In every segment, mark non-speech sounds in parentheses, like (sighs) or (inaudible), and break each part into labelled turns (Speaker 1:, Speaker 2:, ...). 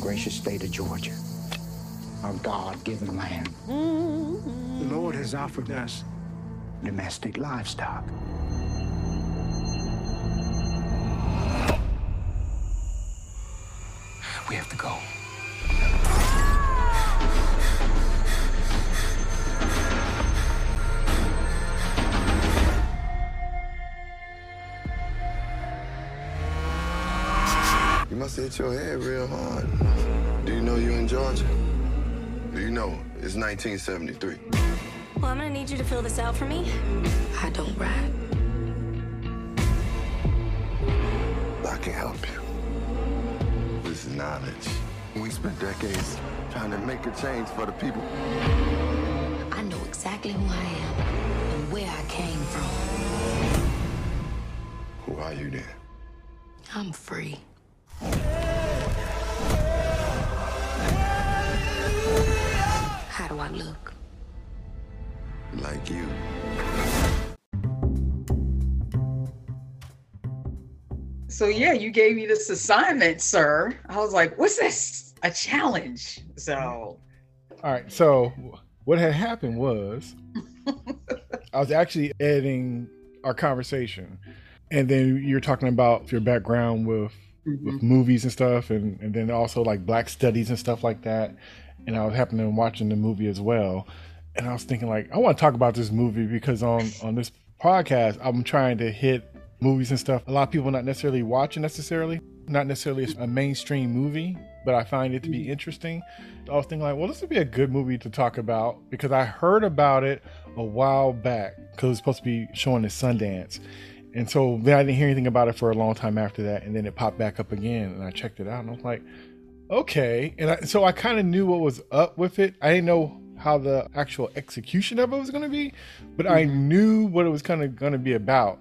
Speaker 1: gracious state of Georgia, our God-given land. Mm-hmm.
Speaker 2: The Lord has offered us
Speaker 1: domestic livestock. We have to go.
Speaker 3: Must hit your head real hard. Do you know you're in Georgia? Do you know it's 1973?
Speaker 4: Well, I'm gonna need you to fill this out for me. I don't ride.
Speaker 3: I can help you. This is knowledge. We spent decades trying to make a change for the people.
Speaker 4: I know exactly who I am and where I came from.
Speaker 3: Who are you then?
Speaker 4: I'm free. I look?
Speaker 3: Like you.
Speaker 5: So yeah, you gave me this assignment, sir. I was like, "What's this? A challenge?" So,
Speaker 6: All right. So what had happened was (laughs) I was actually editing our conversation, and then you're talking about your background with with mm-hmm. movies and stuff, and and then also like black studies and stuff like that. And I was happening to watching the movie as well, and I was thinking like I want to talk about this movie because on on this podcast I'm trying to hit movies and stuff. A lot of people not necessarily watching necessarily, not necessarily a mainstream movie, but I find it to be mm-hmm. interesting. I was thinking like, well, this would be a good movie to talk about because I heard about it a while back because it was supposed to be showing at Sundance. And so then I didn't hear anything about it for a long time after that. And then it popped back up again and I checked it out and I was like, okay. And I, so I kind of knew what was up with it. I didn't know how the actual execution of it was going to be, but I knew what it was kind of going to be about.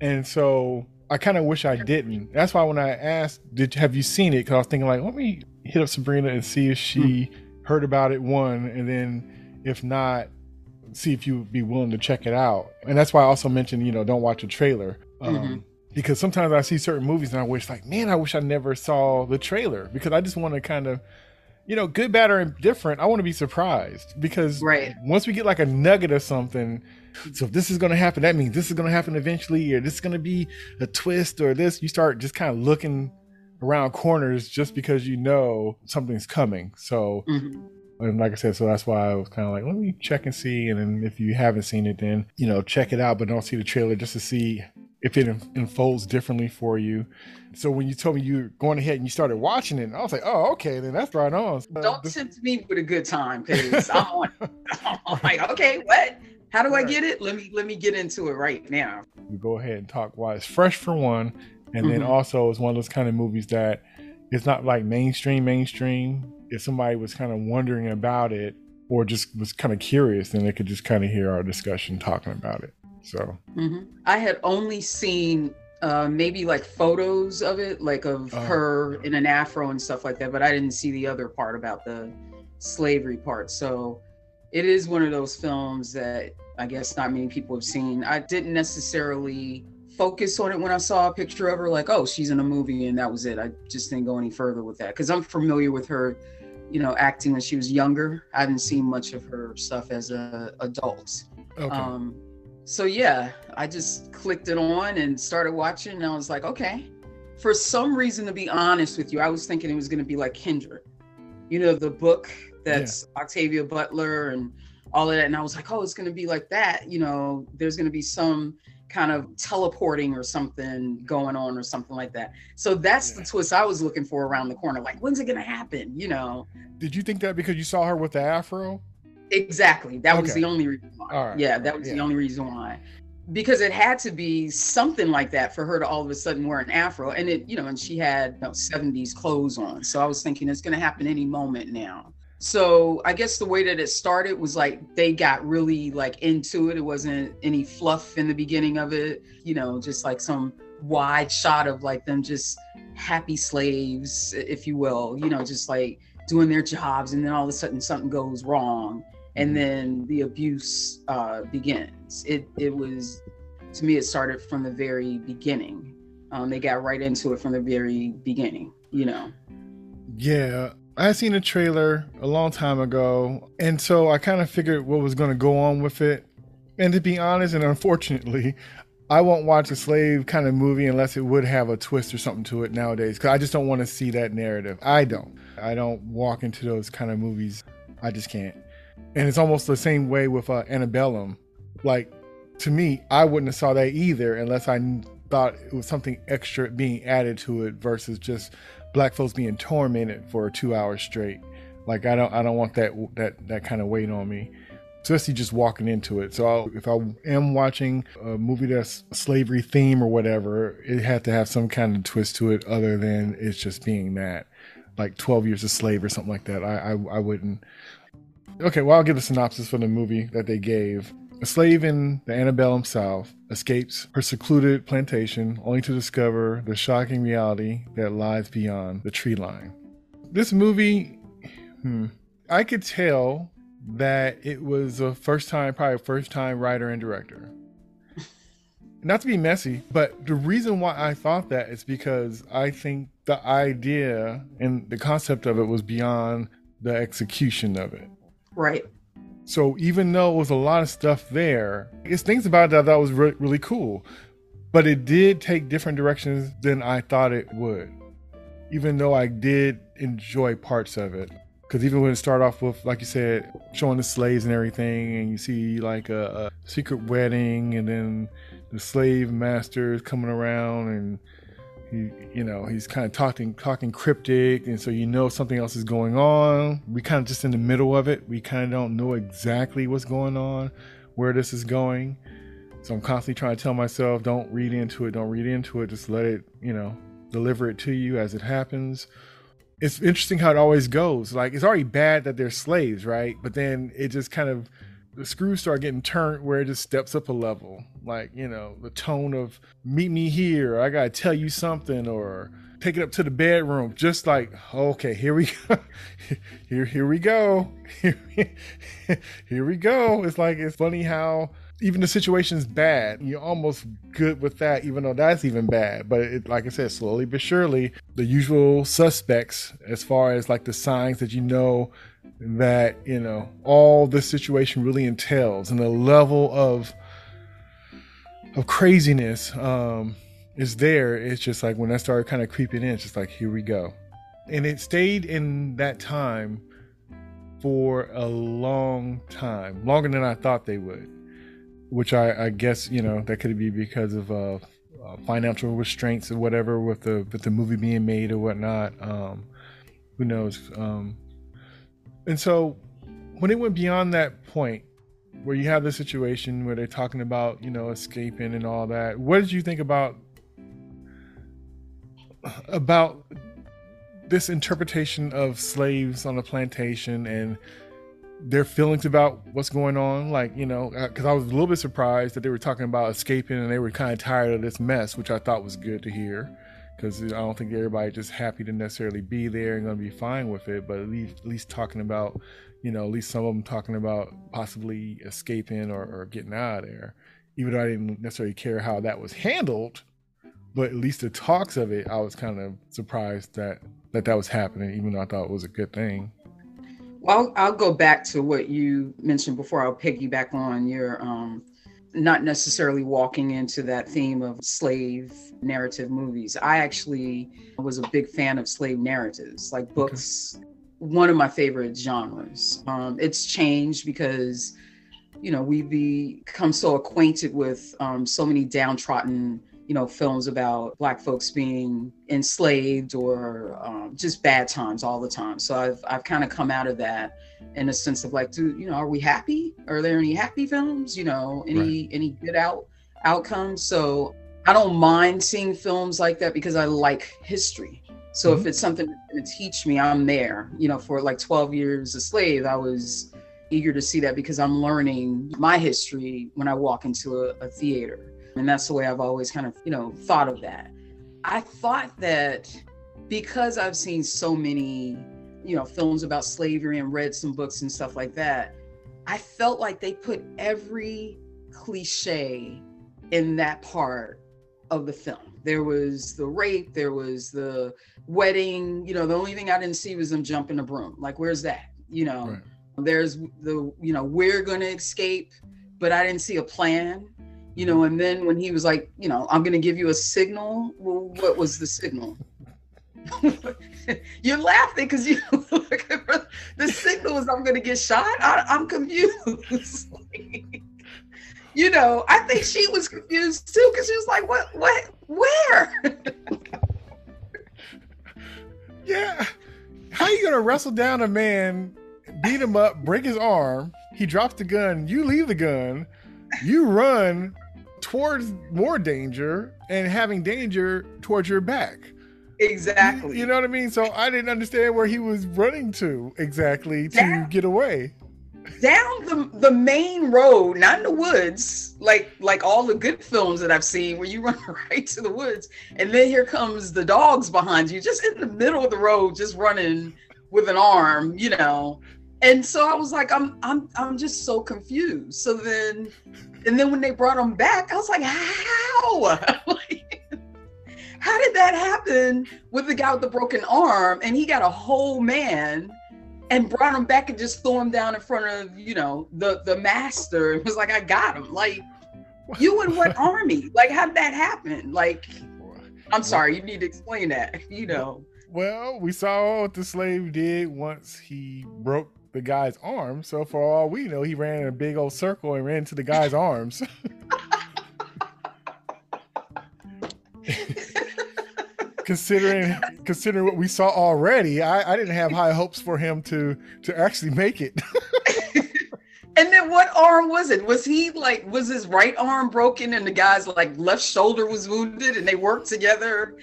Speaker 6: And so I kind of wish I didn't. That's why when I asked, "Did have you seen it?" Because I was thinking like, let me hit up Sebrenia and see if she heard about it. One, and then if not, see if you would be willing to check it out. And that's why I also mentioned, you know, don't watch a trailer. Um,
Speaker 5: Mhm.
Speaker 6: Because sometimes I see certain movies and I wish, like, man, I wish I never saw the trailer because I just want to kind of, you know, good, bad, or indifferent. I want to be surprised because
Speaker 5: Right.
Speaker 6: once we get like a nugget of something, so if this is going to happen, that means this is going to happen eventually, or this is going to be a twist, or this. You start just kind of looking around corners just because you know something's coming. So,
Speaker 5: Mhm.
Speaker 6: and like I said, so that's why I was kind of like, let me check and see. And then if you haven't seen it, then you know, check it out, but don't see the trailer just to see if it unfolds differently for you. So when you told me you were going ahead and you started watching it, I was like, oh, okay, then that's right on. Uh,
Speaker 5: don't
Speaker 6: this-
Speaker 5: tempt me with a good time because I'm on. I'm like, okay, what? How do I get it? Let me let me get into it right now.
Speaker 6: you go ahead and talk why it's fresh for one, and then
Speaker 5: Mhm.
Speaker 6: also it's one of those kind of movies that it's not like mainstream mainstream. If somebody was kind of wondering about it or just was kind of curious, then they could just kind of hear our discussion talking about it. So
Speaker 5: hmm I had only seen uh, maybe like photos of it, like of
Speaker 6: Oh.
Speaker 5: her in an afro and stuff like that, but I didn't see the other part about the slavery part. So it is one of those films that I guess not many people have seen. I didn't necessarily focus on it when I saw a picture of her, like, oh, she's in a movie, and that was it. I just didn't go any further with that because I'm familiar with her, you know, acting when she was younger. I haven't seen much of her stuff as a adult.
Speaker 6: okay,
Speaker 5: Um, so yeah, I just clicked it on and started watching, and I was like, okay. For some reason, to be honest with you, I was thinking it was going to be like Kindred, you know, the book that's Octavia Butler and all of that, and I was like, oh, it's going to be like that. You know, there's going to be some kind of teleporting or something going on or something like that. So that's the twist I was looking for around the corner. Like, when's it going to happen? You know,
Speaker 6: did you think that because you saw her with the afro?
Speaker 5: Exactly. That was the only reason why.
Speaker 6: Right.
Speaker 5: Yeah, that was the only reason why. Because it had to be something like that for her to all of a sudden wear an afro. And it, you know, and she had you know, 70s clothes on. So I was thinking it's gonna happen any moment now. So I guess the way that it started was like they got really like into it. It wasn't any fluff in the beginning of it, you know, just like some wide shot of like them just happy slaves, if you will, you know, just like doing their jobs and then all of a sudden something goes wrong and then the abuse uh, begins. It it was to me it started from the very beginning. Um, they got right into it from the very beginning. You know.
Speaker 6: Yeah, I had seen a trailer a long time ago, and so I kind of figured what was going to go on with it. And to be honest, and unfortunately, I won't watch a slave kind of movie unless it would have a twist or something to it nowadays because I just don't want to see that narrative. I don't. I don't walk into those kind of movies. I just can't. And it's almost the same way with uh, Antebellum. Like, to me, I wouldn't have saw that either unless I thought it was something extra being added to it versus just black folks being tormented for two hours straight. Like I don't I don't want that that that kind of weight on me especially just walking into it. So I'll, if I am watching a movie that's slavery theme or whatever, it had to have some kind of twist to it other than it's just being that, like Twelve Years a Slave or something like that. I I, I wouldn't. Okay, well I'll give a synopsis for the movie that they gave. A slave in the antebellum South escapes her secluded plantation only to discover the shocking reality that lies beyond the tree line. This movie, hmm, I could tell that it was a first time, probably first time writer and director. (laughs) Not to be messy, but the reason why I thought that is because I think the idea and the concept of it was beyond the execution of it.
Speaker 5: Right.
Speaker 6: So even though it was a lot of stuff there, it's things about it that I thought was re- really cool, but it did take different directions than I thought it would. Even though I did enjoy parts of it. Because even when it started off with, like you said, showing the slaves and everything, and you see like a, a secret wedding, and then the slave masters coming around, and he, you know, he's kind of talking, talking cryptic, and so you know something else is going on. We kind of just in the middle of it. We kind of don't know exactly what's going on, where this is going. So I'm constantly trying to tell myself, don't read into it, don't read into it, just let it, you know, deliver it to you as it happens it's interesting how it always goes. Like it's already bad that they're slaves, right? But then it just kind of the screws start getting turned where it just steps up a level. Like, you know, the tone of meet me here, I gotta tell you something, or take it up to the bedroom. Just like, okay, here we (laughs) go. here here we go. here we go. It's like it's funny how even the situation's bad, you're almost good with that, even though that's even bad. But it, like I said, slowly but surely, the usual suspects, as far as like the signs that you know that you know all the situation really entails, and the level of of craziness um, is there. It's just like when I started kind of creeping in, it's just like here we go, and it stayed in that time for a long time, longer than I thought they would which I, I, guess you know that could be because of uh, uh, financial restraints or whatever with the with the movie being made or whatnot. Um, who knows? Um, and so when it went beyond that point, where you have the situation where they're talking about you know escaping and all that, what did you think about about this interpretation of slaves on a plantation and their feelings about what's going on. Like, you know, because uh, I was a little bit surprised that they were talking about escaping and they were kind of tired of this mess, which I thought was good to hear. Because I don't think everybody just happy to necessarily be there and going to be fine with it, but at least, at least talking about, you know, at least some of them talking about possibly escaping or, or getting out of there. Even though I didn't necessarily care how that was handled, but at least the talks of it, I was kind of surprised that that that was happening, even though I thought it was a good thing.
Speaker 5: Well, I'll, I'll go back to what you mentioned before. I'll piggyback on your um, not necessarily walking into that theme of slave narrative movies. I actually was a big fan of slave narratives, like books. Okay. One of my favorite genres. Um, it's changed because, you know, we become so acquainted with um, so many downtrodden you know, films about Black folks being enslaved or um, just bad times all the time. So I've I've kind of come out of that in a sense of like, do you know, are we happy? Are there any happy films? You know, any right. any good out outcomes? So I don't mind seeing films like that because I like history. So mm-hmm. if it's something to teach me, I'm there. You know, for like 12 years a slave, I was eager to see that because I'm learning my history when I walk into a, a theater. And that's the way I've always kind of, you know, thought of that. I thought that because I've seen so many, you know, films about slavery and read some books and stuff like that, I felt like they put every cliche in that part of the film. There was the rape, there was the wedding. You know, the only thing I didn't see was them jumping a broom. Like, where's that? You know, right. there's the, you know, we're going to escape, but I didn't see a plan. You know, and then when he was like, you know, I'm to give you a signal. Well, what was the signal? (laughs) You're laughing because you (laughs) the signal is I'm to get shot. I, am confused. (laughs) you know, I think she was confused too because she was like, "What? What? Where?"
Speaker 6: yeah. How you to wrestle down a man, beat him up, break his arm? He drops the gun. You leave the gun. You run towards more danger and having danger towards your back.
Speaker 5: Exactly.
Speaker 6: You, you, know what I mean? So I didn't understand where he was running to exactly to down, get away.
Speaker 5: Down the the main road, not in the woods, like like all the good films that I've seen where you (laughs) run right to the woods and then here comes the dogs behind you just in the middle of the road just running with an arm, you know. And so I was like I'm I'm I'm just so confused. So then and then when they brought him back, I was like how? like, (laughs) how did that happen with the guy with the broken arm? And he got a whole man and brought him back and just threw him down in front of you know the the master it was like i got him. Like you in what (laughs) army? Like how did that happen? Like i'm sorry you need to explain that (laughs) you know.
Speaker 6: well we saw what the slave did once he broke the guy's arm so for all we know he ran in a big old circle and ran to the guy's (laughs) arms (laughs) considering considering what we saw already, I, I didn't have high hopes for him to to actually make it. (laughs)
Speaker 5: and then what arm was it? Was he like was his right arm broken and the guy's like left shoulder was wounded and they worked together,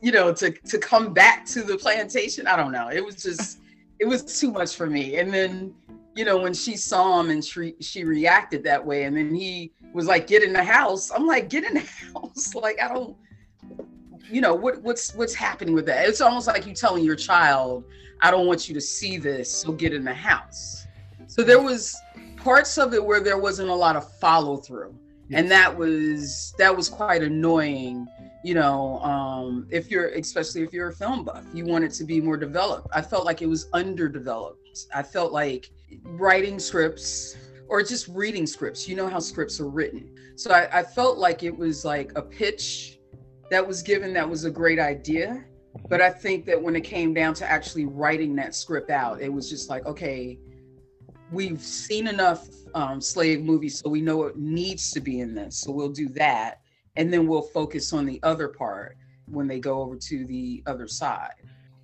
Speaker 5: you know, to to come back to the plantation? I don't know. It was just it was too much for me. And then you know when she saw him and she she reacted that way and then he was like get in the house. I'm like get in the (laughs) house. Like i don't you know what what's what's happening with that? It's almost like you telling your child i don't want you to see this so get in the house. So there was parts of it where there wasn't a lot of follow through yes. and that was that was quite annoying you know um if you're especially if you're a film buff you want it to be more developed. I felt like it was underdeveloped. I felt like writing scripts or just reading scripts you know how scripts are written. So I, I felt like it was like a pitch that was given that was a great idea. But i think that when it came down to actually writing that script out it was just like okay we've seen enough um, slave movies so we know it needs to be in this so we'll do that and then we'll focus on the other part when they go over to the other side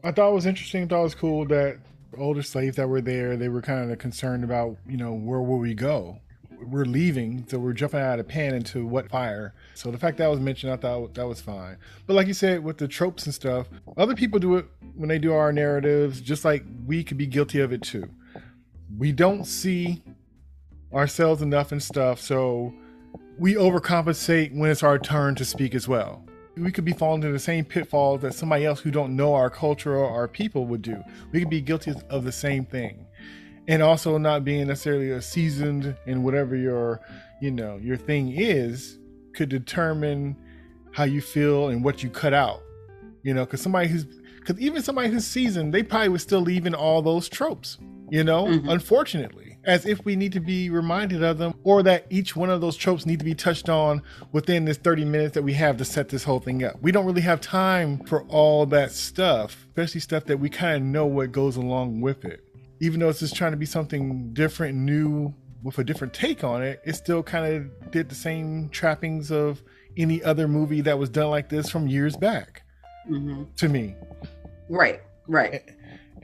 Speaker 6: i thought it was interesting I thought it was cool that older slaves that were there they were kind of concerned about you know where will we go we're leaving, so we're jumping out of pan into what fire. So the fact that was mentioned, I thought that was fine. But like you said, with the tropes and stuff, other people do it when they do our narratives, just like we could be guilty of it too. We don't see ourselves enough and stuff, so we overcompensate when it's our turn to speak as well. We could be falling into the same pitfalls that somebody else who don't know our culture or our people would do. We could be guilty of the same thing and also not being necessarily a seasoned in whatever your you know your thing is could determine how you feel and what you cut out you know because somebody who's because even somebody who's seasoned they probably would still leave in all those tropes you know mm-hmm. unfortunately as if we need to be reminded of them or that each one of those tropes need to be touched on within this 30 minutes that we have to set this whole thing up we don't really have time for all that stuff especially stuff that we kind of know what goes along with it even though it's just trying to be something different, new, with a different take on it, it still kind of did the same trappings of any other movie that was done like this from years back. Mm-hmm. To me,
Speaker 5: right, right.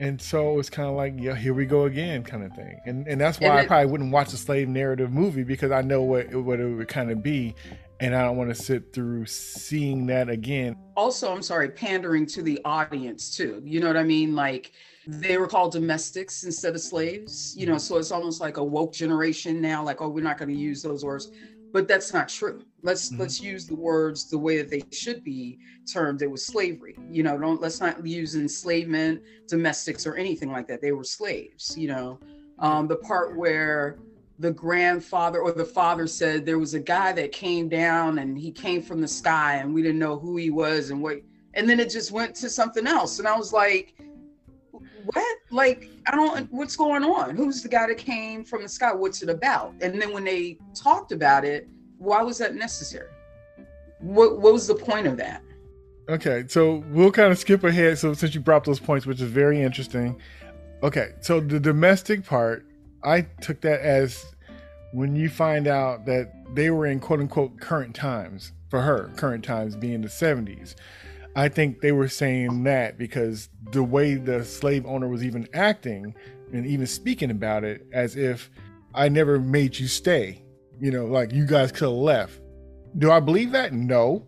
Speaker 6: And, so it's kind of like, yeah, here we go again, kind of thing. And and that's why and I probably wouldn't watch a slave narrative movie because I know what what it would kind of be, and I don't want to sit through seeing that again.
Speaker 5: Also, I'm sorry, pandering to the audience too. You know what I mean? Like they were called domestics instead of slaves you know so it's almost like a woke generation now like oh we're not going to use those words but that's not true let's mm-hmm. let's use the words the way that they should be termed. It was slavery you know don't let's not use enslavement domestics or anything like that. They were slaves you know? Um, the part where the grandfather or the father said there was a guy that came down and he came from the sky and we didn't know who he was and what and then it just went to something else. And i was like what? Like i don't what's going on? Who's the guy that came from the sky? What's it about? And then when they talked about it why was that necessary what what was the point of that
Speaker 6: Okay, so we'll kind of skip ahead. So since you brought those points, which is very interesting. Okay, so the domestic part, I took that as when you find out that they were in quote unquote current times for her, current times being the 70s. I think they were saying that because the way the slave owner was even acting and even speaking about it as if I never made you stay, you know, like you guys could have left. Do I believe that? No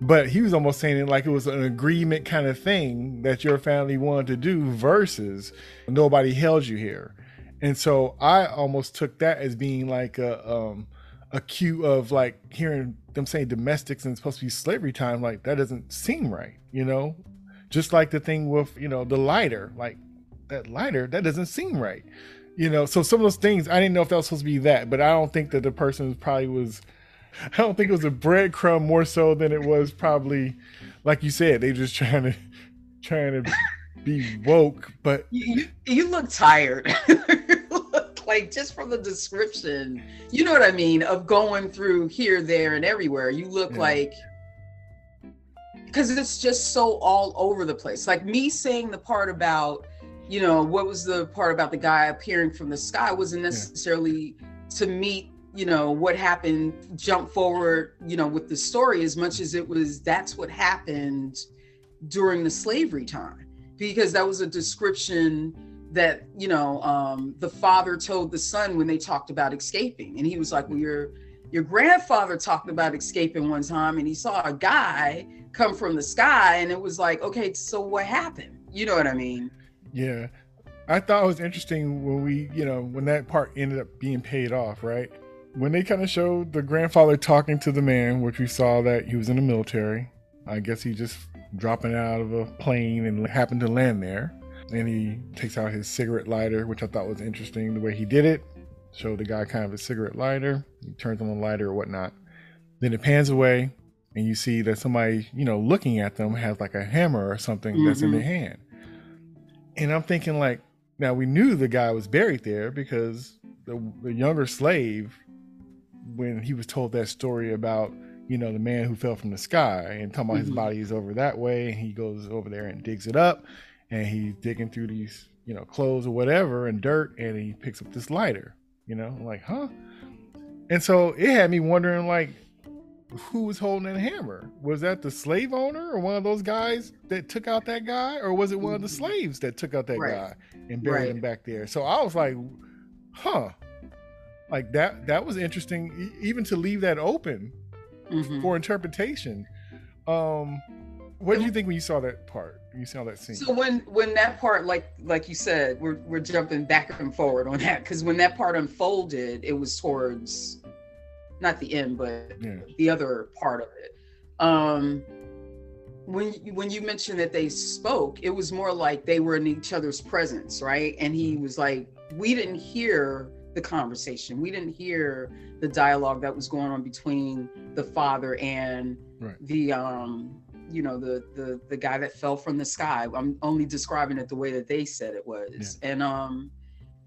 Speaker 6: but he was almost saying it like it was an agreement kind of thing that your family wanted to do versus nobody held you here and so i almost took that as being like a um a cue of like hearing them saying domestics and it's supposed to be slavery time like that doesn't seem right you know just like the thing with you know the lighter like that lighter that doesn't seem right you know so some of those things i didn't know if that was supposed to be that but i don't think that the person probably was (laughs) I don't think it was a breadcrumb more so than it was probably, like you said, they just trying to (laughs) trying to be woke. But
Speaker 5: you, you look tired. (laughs) look like just from the description, you know what I mean, of going through here, there, and everywhere. You look yeah. like because it's just so all over the place. Like me saying the part about, you know, what was the part about the guy appearing from the sky wasn't necessarily yeah. to meet you know what happened jump forward you know with the story as much as it was that's what happened during the slavery time. Because that was a description that you know um, the father told the son when they talked about escaping. And he was like well your your grandfather talked about escaping one time and he saw a guy come from the sky. And it was like okay so what happened? You know what i mean
Speaker 6: yeah i thought it was interesting when we you know when that part ended up being paid off right when they kind of showed the grandfather talking to the man, which we saw that he was in the military, I guess he just dropping out of a plane and happened to land there. And he takes out his cigarette lighter, which I thought was interesting the way he did it. Showed the guy kind of a cigarette lighter. He turns on the lighter or whatnot. Then it pans away, and you see that somebody, you know, looking at them has like a hammer or something mm-hmm. that's in their mm-hmm. hand. And I'm thinking, like, now we knew the guy was buried there because the, the younger slave when he was told that story about you know the man who fell from the sky and talking about mm-hmm. his body is over that way and he goes over there and digs it up and he's digging through these you know clothes or whatever and dirt and he picks up this lighter you know I'm like huh and so it had me wondering like who was holding that hammer was that the slave owner or one of those guys that took out that guy or was it one of the slaves that took out that right. guy and buried right. him back there so i was like huh like that that was interesting even to leave that open mm-hmm. for interpretation um what did you think when you saw that part when you saw that scene
Speaker 5: so when when that part like like you said we're, we're jumping back and forward on that because when that part unfolded it was towards not the end but yeah. the other part of it um when when you mentioned that they spoke it was more like they were in each other's presence right and he was like we didn't hear the conversation. We didn't hear the dialogue that was going on between the father and right. the um you know the the the guy that fell from the sky. I'm only describing it the way that they said it was. Yeah. And um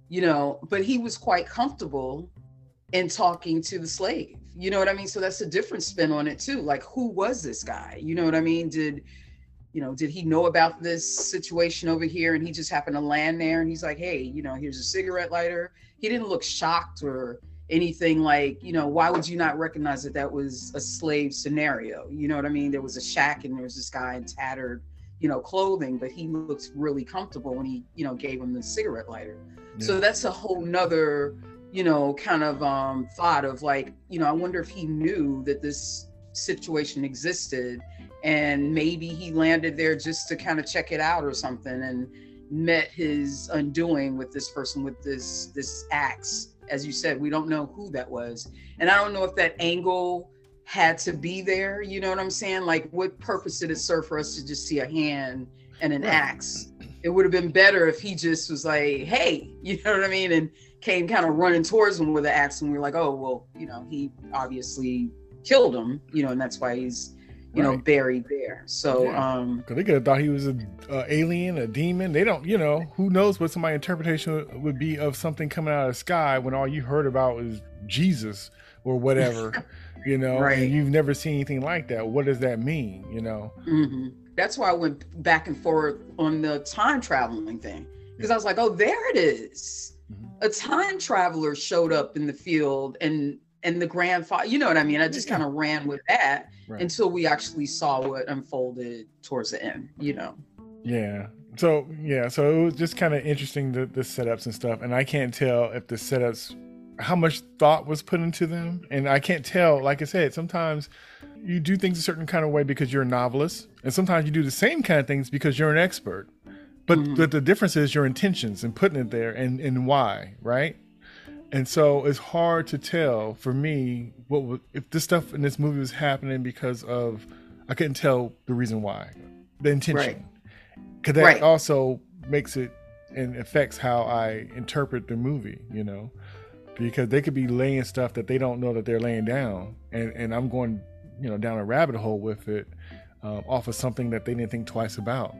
Speaker 5: you know, but he was quite comfortable in talking to the slave. You know what I mean? So that's a different spin on it too. Like who was this guy? You know what I mean? Did you know, did he know about this situation over here and he just happened to land there and he's like, hey, you know, here's a cigarette lighter he didn't look shocked or anything like you know why would you not recognize that that was a slave scenario you know what i mean there was a shack and there was this guy in tattered you know clothing but he looked really comfortable when he you know gave him the cigarette lighter yeah. so that's a whole nother you know kind of um thought of like you know i wonder if he knew that this situation existed and maybe he landed there just to kind of check it out or something and met his undoing with this person with this this axe. As you said we don't know who that was. And i don't know if that angle had to be there you know what i'm saying? Like what purpose did it serve for us to just see a hand and an axe? It would have been better if he just was like, "Hey," (laughs) you know what I mean, and came kind of running towards him with an axe, and we are like, "Oh, well, you know, he obviously killed him, you know, and that's why he's." You know, buried there. So,
Speaker 6: Yeah.
Speaker 5: um,
Speaker 6: Because they could have thought he was an alien, a demon. They don't, you know, who knows what somebody's interpretation would- would be of something coming out of the sky when all you heard about was Jesus or whatever, (laughs) you know,
Speaker 5: Right.
Speaker 6: and you've never seen anything like that. What does that mean, you know?
Speaker 5: hmm That's why I went back and forth on the time traveling thing because I was like, oh, there it is. A time traveler showed up in the field and and the grandfather, you know what I mean? I just kind of ran with that
Speaker 6: Right.
Speaker 5: until we actually saw what unfolded towards the end, you know.
Speaker 6: Yeah. So yeah, so it was just kind of interesting the the setups and stuff, and I can't tell if the setups how much thought was put into them, and I can't tell. Like I said, sometimes you do things a certain kind of way because you're a novelist, and sometimes you do the same kind of things because you're an expert. But
Speaker 5: Mhm.
Speaker 6: but the difference is your intentions and putting it there and and why, right? And so it's hard to tell for me what if this stuff in this movie was happening because of I couldn't tell the reason why, the intention, because that
Speaker 5: Right.
Speaker 6: also makes it and affects how I interpret the movie. You know, because they could be laying stuff that they don't know that they're laying down, and and I'm going you know down a rabbit hole with it um, off of something that they didn't think twice about.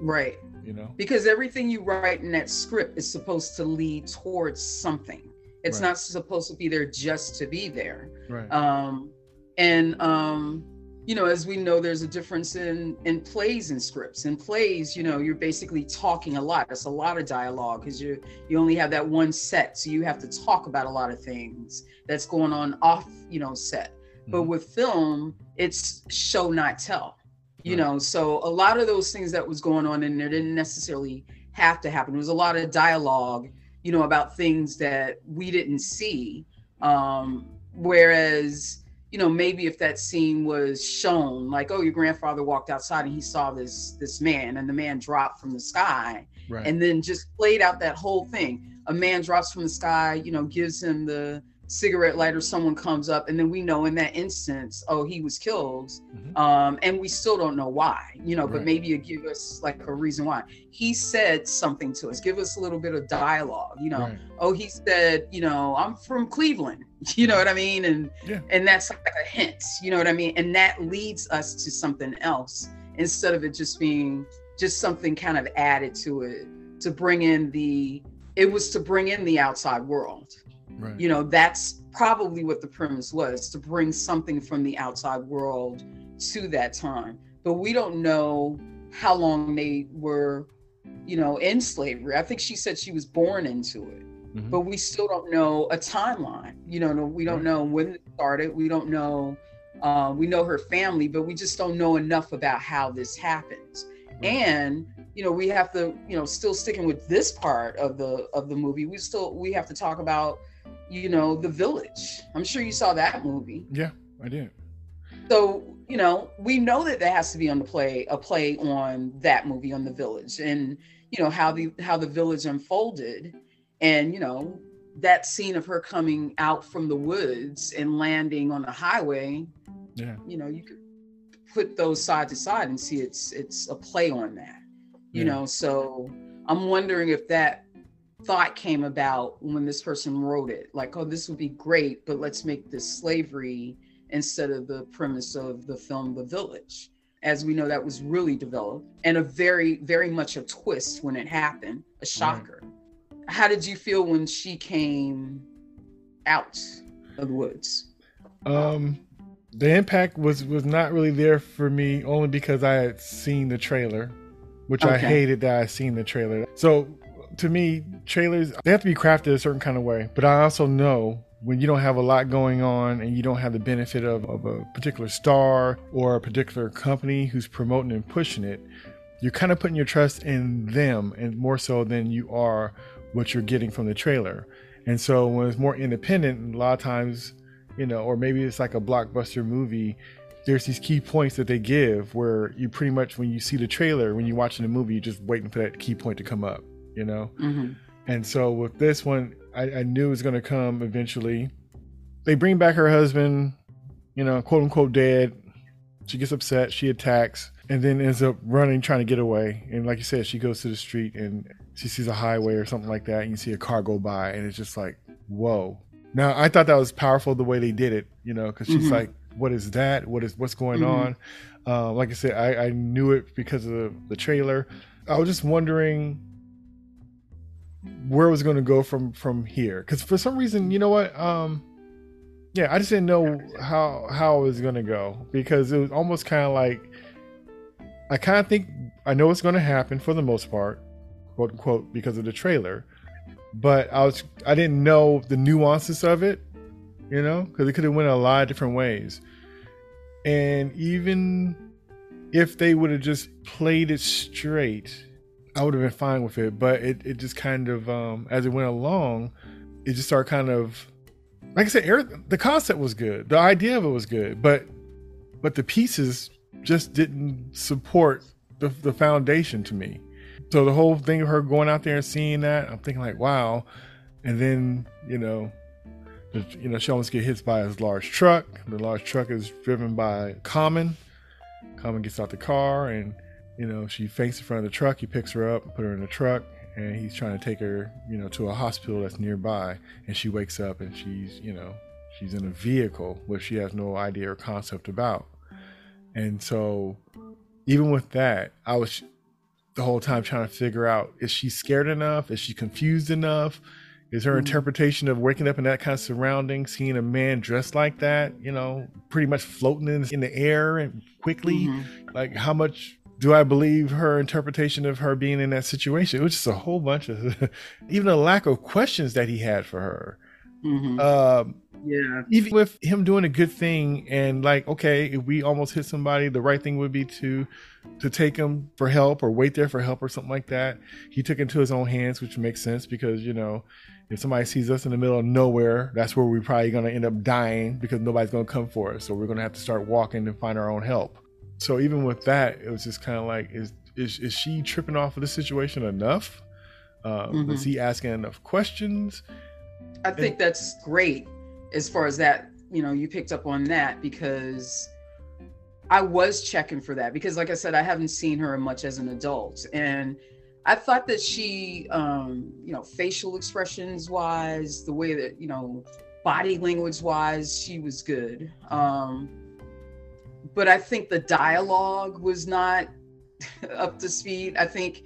Speaker 5: Right.
Speaker 6: You know,
Speaker 5: Because everything you write in that script is supposed to lead towards something. It's
Speaker 6: Right.
Speaker 5: not supposed to be there just to be there.
Speaker 6: right?
Speaker 5: um and um you know as we know there's a difference in in plays and scripts in plays you know you're basically talking a lot it's a lot of dialogue because you you only have that one set so you have to talk about a lot of things that's going on off you know set but
Speaker 6: Mhm.
Speaker 5: with film it's show not tell you
Speaker 6: Right.
Speaker 5: know so a lot of those things that was going on in there didn't necessarily have to happen there was a lot of dialogue you know about things that we didn't see um whereas you know maybe if that scene was shown like oh your grandfather walked outside and he saw this this man and the man dropped from the sky
Speaker 6: right.
Speaker 5: and then just played out that whole thing a man drops from the sky you know gives him the cigarette lighter someone comes up and then we know in that instance oh he was killed
Speaker 6: Mhm.
Speaker 5: um and we still don't know why you know but maybe you give us like a reason why. He said something to us give us a little bit of dialogue you know.
Speaker 6: Right.
Speaker 5: oh he said you know i'm from cleveland (laughs) you know what i mean? And
Speaker 6: Yeah.
Speaker 5: and that's like a hint you know what i mean? And that leads us to something else instead of it just being just something kind of added to it to bring in the it was to bring in the outside world
Speaker 6: right.
Speaker 5: you know that's probably what the premise was to bring something from the outside world to that time but we don't know how long they were you know in slavery i think she said she was born into it
Speaker 6: Mhm.
Speaker 5: but we still don't know a timeline you know we don't
Speaker 6: Right.
Speaker 5: know when it started we don't know uh, we know her family but we just don't know enough about how this happens
Speaker 6: Right.
Speaker 5: and you know we have to you know still sticking with this part of the of the movie we still we have to talk about you know the village i'm sure you saw that movie
Speaker 6: Yeah, I did.
Speaker 5: so you know we know that there has to be on the play a play on that movie on the village and you know how the how the village unfolded and you know that scene of her coming out from the woods and landing on the highway
Speaker 6: Yeah.
Speaker 5: you know you could put those side to side and see it's it's a play on that you
Speaker 6: Yeah.
Speaker 5: know so i'm wondering if that thought came about when this person wrote it. Like oh this would be great but let's make this slavery instead of the premise of the film the village. As we know that was really developed and a very very much a twist when it happened a shocker. How did you feel when she came out of the woods?
Speaker 6: Um, the impact was was not really there for me only because I had seen the trailer, which I hated that I seen the trailer. So to me, trailers they have to be crafted a certain kind of way. But I also know when you don't have a lot going on and you don't have the benefit of, of a particular star or a particular company who's promoting and pushing it, you're kind of putting your trust in them and more so than you are what you're getting from the trailer. And so when it's more independent, a lot of times you know, or maybe it's like a blockbuster movie. There's these key points that they give where you pretty much, when you see the trailer, when you're watching the movie, you're just waiting for that key point to come up, you know?
Speaker 5: Mhm.
Speaker 6: And so with this one, I, I knew it was going to come eventually. They bring back her husband, you know, quote unquote dead. She gets upset. She attacks. and then ends up running, trying to get away. And like you said, she goes to the street and she sees a highway or something like that, and you see a car go by, and it's just like, whoa. Now I thought that was powerful the way they did it, you know, because she's
Speaker 5: Mhm.
Speaker 6: like, "What is that? What is what's going
Speaker 5: Mhm.
Speaker 6: on?" Uh, like I said, I, I knew it because of the, the trailer. I was just wondering where was going to go from from here, because for some reason, you know what? Um, yeah, I just didn't know how how it was going to go because it was almost kind of like I kind of think I know what's going to happen for the most part, quote unquote, because of the trailer. But I was I didn't know the nuances of it, you know, because it could have went a lot of different ways. And even if they would have just played it straight, I would have been fine with it. But it, it just kind of um, as it went along, it just started kind of like I said, Eric, the concept was good, the idea of it was good, but but the pieces just didn't support the, the foundation to me. So the whole thing of her going out there and seeing that, I'm thinking like, wow. And then you know, the, you know, she almost get hit by a large truck. The large truck is driven by Common. Common gets out the car and you know she faints in front of the truck. He picks her up, put her in the truck, and he's trying to take her, you know, to a hospital that's nearby. And she wakes up and she's, you know, she's in a vehicle which she has no idea or concept about. And so, even with that, I was the whole time trying to figure out is she scared enough? Is she confused enough? Is her interpretation of waking up in that kind of surrounding, seeing a man dressed like that, you know, pretty much floating in, in the air and quickly,
Speaker 5: Mhm.
Speaker 6: like how much do I believe her interpretation of her being in that situation? It was just a whole bunch of, (laughs) even a lack of questions that he had for her.
Speaker 5: Mhm.
Speaker 6: Um,
Speaker 5: yeah.
Speaker 6: even with him doing a good thing and like okay if we almost hit somebody the right thing would be to to take him for help or wait there for help or something like that he took into his own hands which makes sense because you know if somebody sees us in the middle of nowhere that's where we're probably going to end up dying because nobody's going to come for us so we're going to have to start walking and find our own help so even with that it was just kind of like is is, is she tripping off of the situation enough um, is
Speaker 5: Mhm.
Speaker 6: he asking enough questions
Speaker 5: I think that's great as far as that, you know, you picked up on that because I was checking for that because like I said, I haven't seen her much as an adult. And I thought that she um, you know, facial expressions wise, the way that, you know, body language wise, she was good. Um but I think the dialogue was not (laughs) up to speed. I think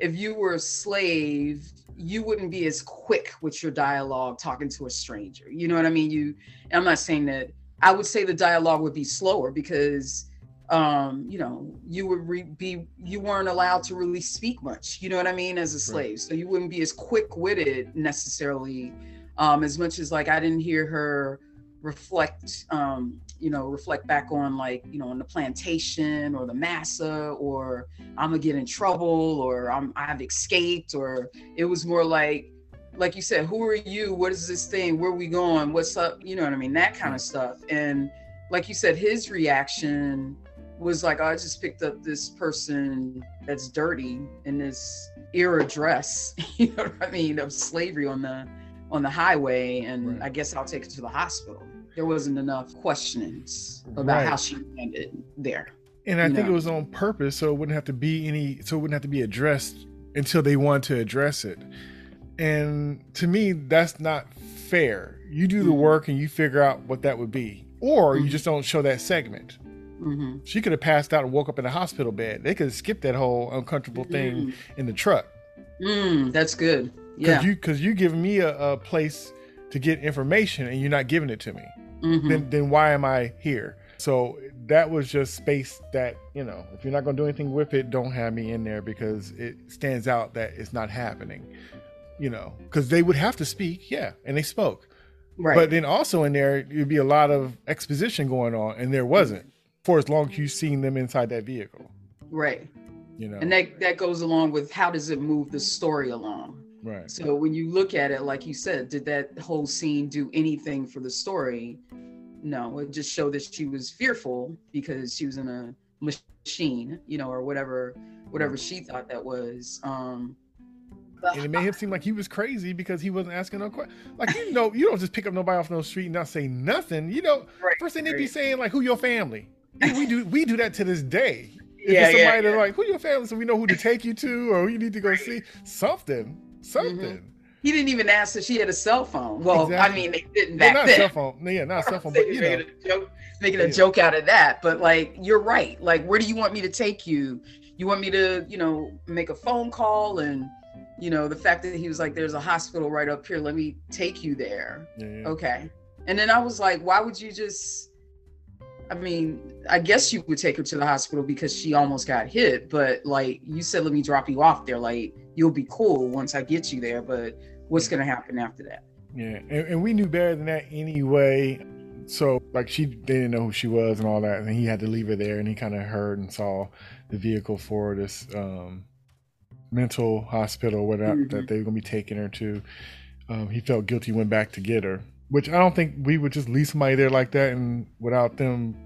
Speaker 5: if you were a slave, you wouldn't be as quick with your dialogue talking to a stranger. You know what I mean? You I'm not saying that I would say the dialogue would be slower because um you know you would re- be you weren't allowed to really speak much you know what i mean as a slave so you wouldn't be as quick-witted necessarily um as much as like i didn't hear her reflect um you know reflect back on like you know on the plantation or the massa or i'm gonna get in trouble or i'm i've escaped or it was more like like you said who are you? What is this thing? Where are we going? What's up? You know what i mean? That kind of stuff. And like you said his reaction was like oh, i just picked up this person that's dirty in this era dress (laughs) you know what i mean of slavery on the on the highway. And
Speaker 6: Right.
Speaker 5: i guess i'll take it to the hospital there wasn't enough questions about
Speaker 6: Right.
Speaker 5: how she landed there
Speaker 6: And I
Speaker 5: you
Speaker 6: think it was on purpose, so it wouldn't have to be any, so it wouldn't have to be addressed until they wanted to address it. And to me, that's not fair. You do the
Speaker 5: Mhm.
Speaker 6: work and you figure out what that would be, or you
Speaker 5: Mhm.
Speaker 6: just don't show that segment.
Speaker 5: hmm
Speaker 6: She could have passed out and woke up in a hospital bed. They could have skipped that whole uncomfortable thing
Speaker 5: Mm.
Speaker 6: in the truck.
Speaker 5: mm, that's good yeah
Speaker 6: you, cause you giving me a, a place to get information and you're not giving it to me.
Speaker 5: Mhm.
Speaker 6: then then why am I here? So that was just space that you know if you're not going to do anything with it, don't have me in there because it stands out that it's not happening. You know, because they would have to speak, yeah, and they spoke,
Speaker 5: right
Speaker 6: but then also in there it'd be a lot of exposition going on, and there wasn't for as long as you've seen them inside that vehicle.
Speaker 5: right
Speaker 6: You know,
Speaker 5: and that that goes along with how does it move the story along
Speaker 6: right?
Speaker 5: so when you look at it like you said did that whole scene do anything for the story no it just showed that she was fearful because she was in a machine you know or whatever whatever she thought that was um
Speaker 6: And it made him seem like he was crazy because he wasn't asking no question. Like you know, you don't just pick up nobody off no street and not say nothing. You know,
Speaker 5: Right,
Speaker 6: first thing they'd be saying like, "Who your family?" We we do we do that to this day. If
Speaker 5: Yeah,
Speaker 6: it's
Speaker 5: yeah,
Speaker 6: somebody
Speaker 5: yeah.
Speaker 6: like, who your family, so we know who to take you to or who you need to go see. Something. Something.
Speaker 5: Mm-hmm. He didn't even ask if she had a cell phone. Well,
Speaker 6: Exactly.
Speaker 5: I mean, they didn't
Speaker 6: Well,
Speaker 5: back
Speaker 6: not
Speaker 5: then.
Speaker 6: cell phone. No, yeah, not (laughs) cell phone, but you know.
Speaker 5: making a joke, making a
Speaker 6: Yeah.
Speaker 5: joke out of that. But like, you're right. Like, where do you want me to take you? You want me to, you know, make a phone call and, you know, the fact that he was like, "There's a hospital right up here. Let me take you there."
Speaker 6: Yeah, yeah.
Speaker 5: Okay. And then I was like, why would you just? I mean, I guess you would take her to the hospital because she almost got hit. But like you said, let me drop you off there. Like you'll be cool once I get you there. But what's gonna happen after that?
Speaker 6: Yeah, and, and we knew better than that anyway. So like she they didn't know who she was and all that, and he had to leave her there, and he kind of heard and saw the vehicle for this um, mental hospital, whatever
Speaker 5: Mhm.
Speaker 6: that they were gonna be taking her to. Um, he felt guilty, went back to get her, which I don't think we would just leave somebody there like that and without them.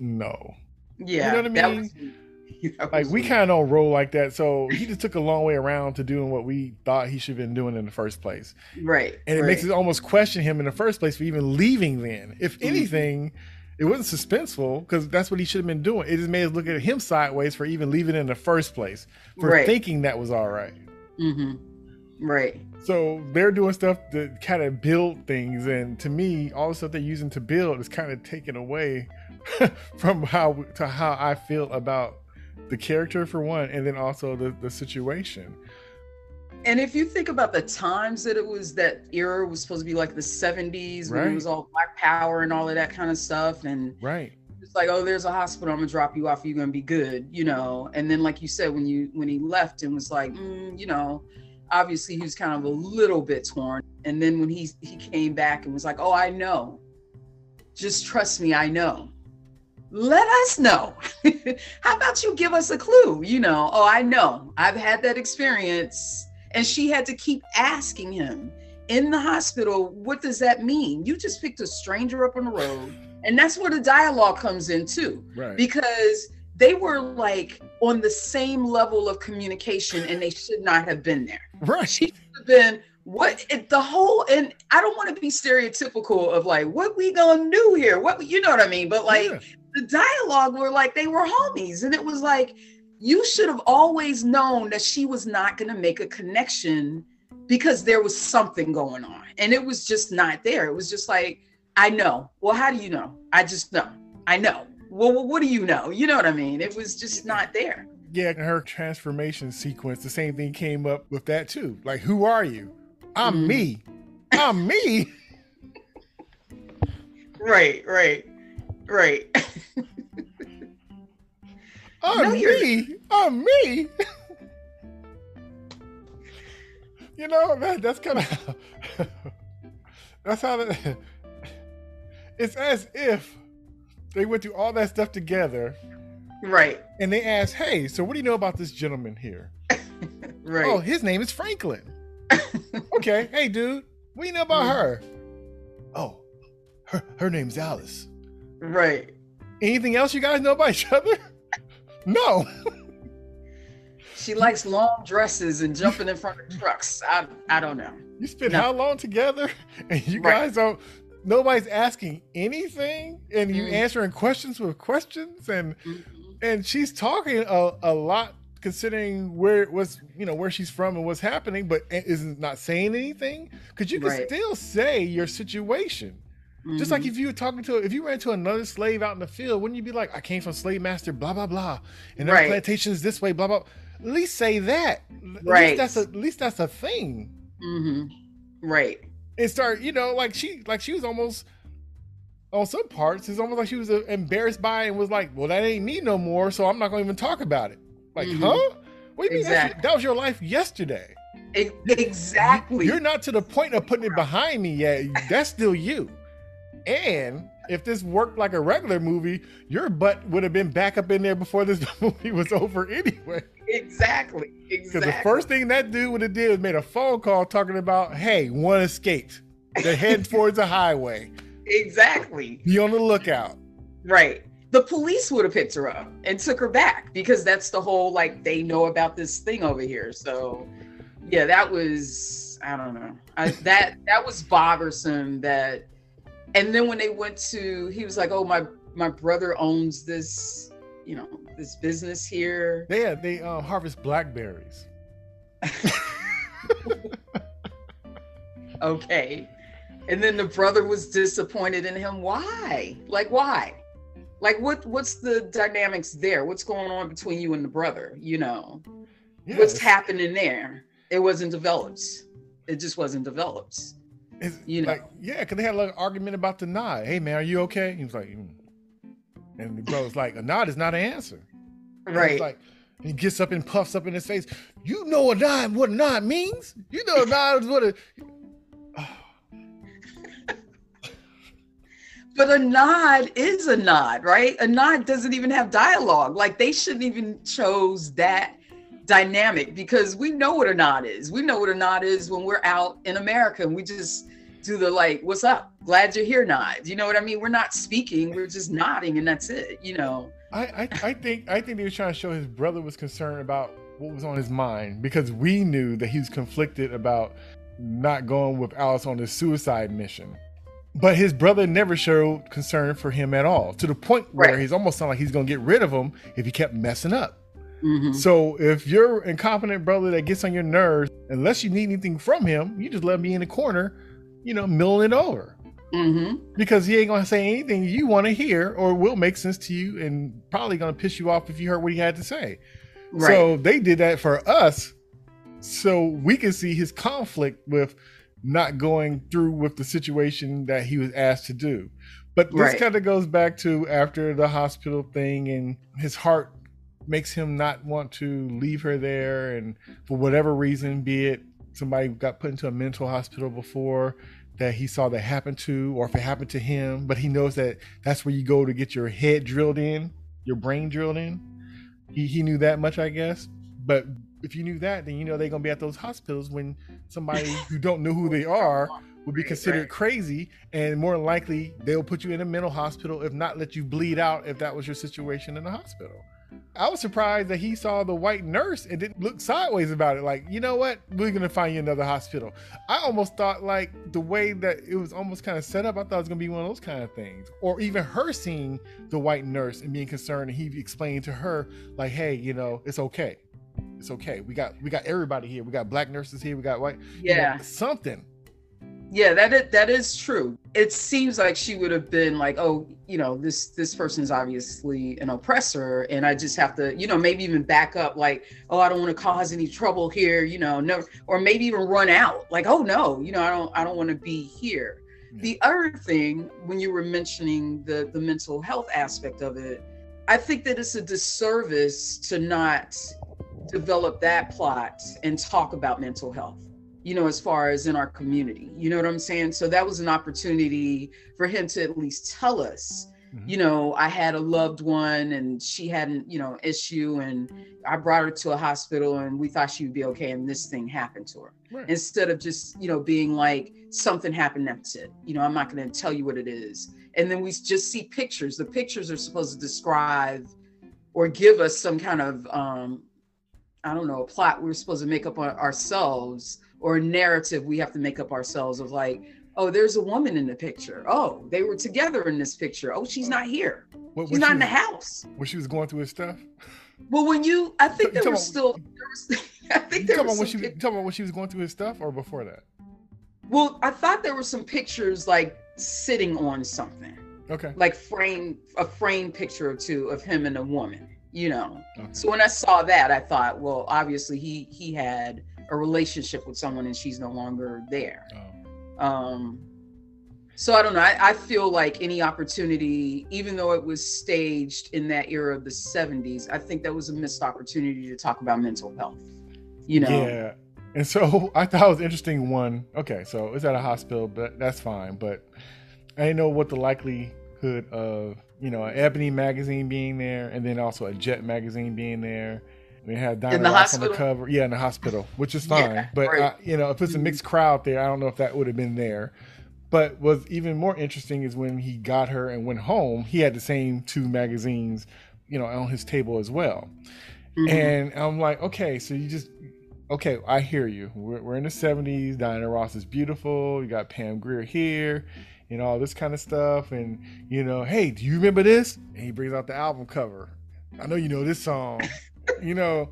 Speaker 6: No,
Speaker 5: Yeah, You
Speaker 6: know what I mean? (laughs) like we kind of don't roll like that. So he just took a long way around to doing what we thought he should have been doing in the first place.
Speaker 5: right,
Speaker 6: and it
Speaker 5: right.
Speaker 6: makes it almost question him in the first place for even leaving then if
Speaker 5: Mm-hmm.
Speaker 6: anything it wasn't suspenseful because that's what he should have been doing it just made us look at him sideways for even leaving in the first place for
Speaker 5: Right.
Speaker 6: thinking that was all right
Speaker 5: hmm Right.
Speaker 6: so they're doing stuff that kind of build things and to me all the stuff they're using to build is kind of taken away (laughs) from how to how i feel about the character for one and then also the, the situation.
Speaker 5: And if you think about the times that it was that era was supposed to be like the 70s when
Speaker 6: Right.
Speaker 5: it was all black power and all of that kind of stuff and
Speaker 6: right.
Speaker 5: it's like oh there's a hospital i'm gonna drop you off you're gonna be good you know? And then like you said when you when he left and was like mm, you know obviously he was kind of a little bit torn. And then when he he came back and was like oh i know. Just trust me i know let us know. (laughs) How about you give us a clue? You know oh i know. I've had that experience. And she had to keep asking him in the hospital what does that mean? You just picked a stranger up on the road. And that's where the dialogue comes in too.
Speaker 6: Right.
Speaker 5: Because they were like on the same level of communication and they should not have been there. (laughs)
Speaker 6: Right.
Speaker 5: She should have been what it, the whole and i don't want to be stereotypical of like what we gonna do here? What you know what i mean? But like
Speaker 6: Yeah.
Speaker 5: The dialogue were like they were homies. And it was like you should have always known that she was not going to make a connection because there was something going on. And it was just not there. It was just like i know. Well how do you know? I just know. I know. Well what do you know? You know what i mean? It was just not there.
Speaker 6: Yeah, her transformation sequence, the same thing came up with that too. Like, who are you? I'm
Speaker 5: Mhm.
Speaker 6: me. I'm me. (laughs)
Speaker 5: right right right (laughs)
Speaker 6: I'm
Speaker 5: No,
Speaker 6: me. I'm me. (laughs) you know that that's kind of (laughs) that's how that. It's as if they went through all that stuff together,
Speaker 5: right
Speaker 6: and they asked, "Hey, so what do you know about this gentleman here?"
Speaker 5: right
Speaker 6: Oh, his name is Franklin. okay, hey, dude, what do you know about
Speaker 5: Mhm.
Speaker 6: her? Oh, her her name's Alice.
Speaker 5: Right
Speaker 6: Anything else you guys know about each other? (laughs) No.
Speaker 5: she likes long dresses and jumping in front of trucks i i don't know
Speaker 6: You spent
Speaker 5: No.
Speaker 6: how long together, (laughs) and you
Speaker 5: Right.
Speaker 6: guys don't. Nobody's asking anything, and you
Speaker 5: Mhm.
Speaker 6: answering questions with questions, and
Speaker 5: Mhm.
Speaker 6: and she's talking a, a lot considering where it was, you know, where she's from and what's happening, but is not saying anything because you can
Speaker 5: Right.
Speaker 6: still say your situation. Just like
Speaker 5: Mhm.
Speaker 6: if you were talking to, if you ran to another slave out in the field, wouldn't you be like, I came from slave master, blah, blah, blah. And our
Speaker 5: Right.
Speaker 6: plantation is this way, blah, blah. At least say that. At
Speaker 5: Right.
Speaker 6: Least that's a, at least that's a thing.
Speaker 5: Mhm. right
Speaker 6: And start, you know, like she, like she was almost, on some parts, it's almost like she was uh, embarrassed by it and was like, well, that ain't me no more. So I'm not going to even talk about it. Like,
Speaker 5: Mhm.
Speaker 6: huh? What do you mean? That's- That was your life yesterday.
Speaker 5: Exactly
Speaker 6: You're not to the point of putting it behind me yet. That's still you. And if this worked like a regular movie, your butt would have been back up in there before this (laughs) movie was over anyway.
Speaker 5: exactly
Speaker 6: Because the first thing that dude would have did was made a phone call talking about, hey, one escaped. They're heading towards the highway.
Speaker 5: exactly
Speaker 6: Be on the lookout.
Speaker 5: right the police would have picked her up and took her back because that's the whole like they know about this thing over here so yeah that was i don't know I, that that was bothersome that and then when they went to he was like oh my my brother owns this you know, this business here.
Speaker 6: Yeah, they uh, harvest blackberries. (laughs)
Speaker 5: okay. And then the brother was disappointed in him. Why? Like why? Like what what's the dynamics there? What's going on between you and the brother? You know?
Speaker 6: Yeah,
Speaker 5: what's happening there? It wasn't developed. It just wasn't developed.
Speaker 6: It's
Speaker 5: you know.
Speaker 6: like, yeah, because they had a little argument about the nod. Hey, man, are you okay? He was like, mm. and the brother's like, a nod is not an answer.
Speaker 5: Right.
Speaker 6: Like, he gets up and puffs up in his face. You know a nod, what a nod means? You know a nod is what a. (sighs)
Speaker 5: But a nod is a nod, right? A nod doesn't even have dialogue. Like they shouldn't even chose that dynamic because we know what a nod is. We know what a nod is when we're out in America and we just do the like, what's up? Glad you're here nod. You know what I mean? We're not speaking, we're just nodding and that's it, you know.
Speaker 6: I, I, I think I think he was trying to show his brother was concerned about what was on his mind because we knew that he was conflicted about not going with Alice on this suicide mission. But his brother never showed concern for him at all, to the point where
Speaker 5: Right.
Speaker 6: he's almost sound like he's gonna get rid of him if he kept messing up.
Speaker 5: Mhm.
Speaker 6: So if you're incompetent brother that gets on your nerves, unless you need anything from him, you just let him be in the corner, you know, milling it over.
Speaker 5: Mhm.
Speaker 6: Because he ain't gonna say anything you want to hear or will make sense to you and probably gonna piss you off if you heard what he had to say.
Speaker 5: Right.
Speaker 6: So they did that for us so we can see his conflict with not going through with the situation that he was asked to do. But this
Speaker 5: Right.
Speaker 6: kind of goes back to after the hospital thing and his heart makes him not want to leave her there and for whatever reason be it somebody got put into a mental hospital before that he saw that happen to or if it happened to him but he knows that that's where you go to get your head drilled in your brain drilled in. He, he knew that much i guess. But if you knew that then you know they're going to be at those hospitals when somebody (laughs) who don't know who they are would be considered
Speaker 5: right.
Speaker 6: crazy and more likely they'll put you in a mental hospital if not let you bleed out if that was your situation in the hospital I was surprised that he saw the white nurse and didn't look sideways about it. Like, you know what? We're gonna find you another hospital. I almost thought like the way that it was almost kind of set up. I thought it was gonna be one of those kind of things, or even her seeing the white nurse and being concerned, and he explained to her like, "Hey, you know, it's okay, it's okay. We got we got everybody here. We got black nurses here. We got white. you know,
Speaker 5: Yeah.
Speaker 6: something."
Speaker 5: Yeah, that is, that is true. It seems like she would have been like, oh, you know, this this person is obviously an oppressor, and I just have to, you know, maybe even back up, like, oh, I don't want to cause any trouble here, you know, no, or maybe even run out, like, oh no, you know, I don't I don't want to be here.
Speaker 6: Yeah.
Speaker 5: The other thing, when you were mentioning the the mental health aspect of it, I think that it's a disservice to not develop that plot and talk about mental health you know, as far as in our community. You know what I'm saying? So that was an opportunity for him to at least tell us,
Speaker 6: Mhm.
Speaker 5: you know, I had a loved one and she had an, you know, issue and I brought her to a hospital and we thought she would be okay and this thing happened to her.
Speaker 6: Right.
Speaker 5: Instead of just, you know, being like something happened, that's it. You know, I'm not going to tell you what it is. And then we just see pictures. The pictures are supposed to describe or give us some kind of um I don't know, a plot we're supposed to make up on ourselves or a narrative we have to make up ourselves of like, oh, there's a woman in the picture. Oh, they were together in this picture. Oh, she's not here.
Speaker 6: What,
Speaker 5: She's not
Speaker 6: she
Speaker 5: in the house.
Speaker 6: When she was going through his stuff.
Speaker 5: Well, when you, I think
Speaker 6: You
Speaker 5: there was still, there was, (laughs) I think there was
Speaker 6: when she
Speaker 5: pic-
Speaker 6: about when she was going through his stuff or before that?
Speaker 5: well, I thought there were some pictures like sitting on something,
Speaker 6: Okay.
Speaker 5: like frame, a frame picture or two of him and a woman, you know.
Speaker 6: okay.
Speaker 5: So when I saw that, I thought, well, obviously he he had a relationship with someone and she's no longer there.
Speaker 6: Oh.
Speaker 5: Um, so I don't know. I, I feel like any opportunity, even though it was staged in that era of the 70s, I think that was a missed opportunity to talk about mental health. You know,
Speaker 6: Yeah. And so (laughs) I thought it was interesting one. Okay, so it's at a hospital, but that's fine. But I didn't know what the likelihood of, you know, an Ebony magazine being there and then also a Jet magazine being there. We had Diana
Speaker 5: In the
Speaker 6: Ross on the cover. Yeah, in the hospital, which is
Speaker 5: Yeah,
Speaker 6: fine. but,
Speaker 5: right.
Speaker 6: uh, you know, if it's a mixed crowd there, I don't know if that would have been there. But what's even more interesting is when he got her and went home, he had the same two magazines, you know, on his table as well.
Speaker 5: Mhm.
Speaker 6: And I'm like, okay, so you just, okay, I hear you. We're, we're in the 70s. Diana Ross is beautiful. You got Pam Grier here and all this kind of stuff. And, you know, hey, do you remember this? And he brings out the album cover. I know you know this song. (laughs) you know,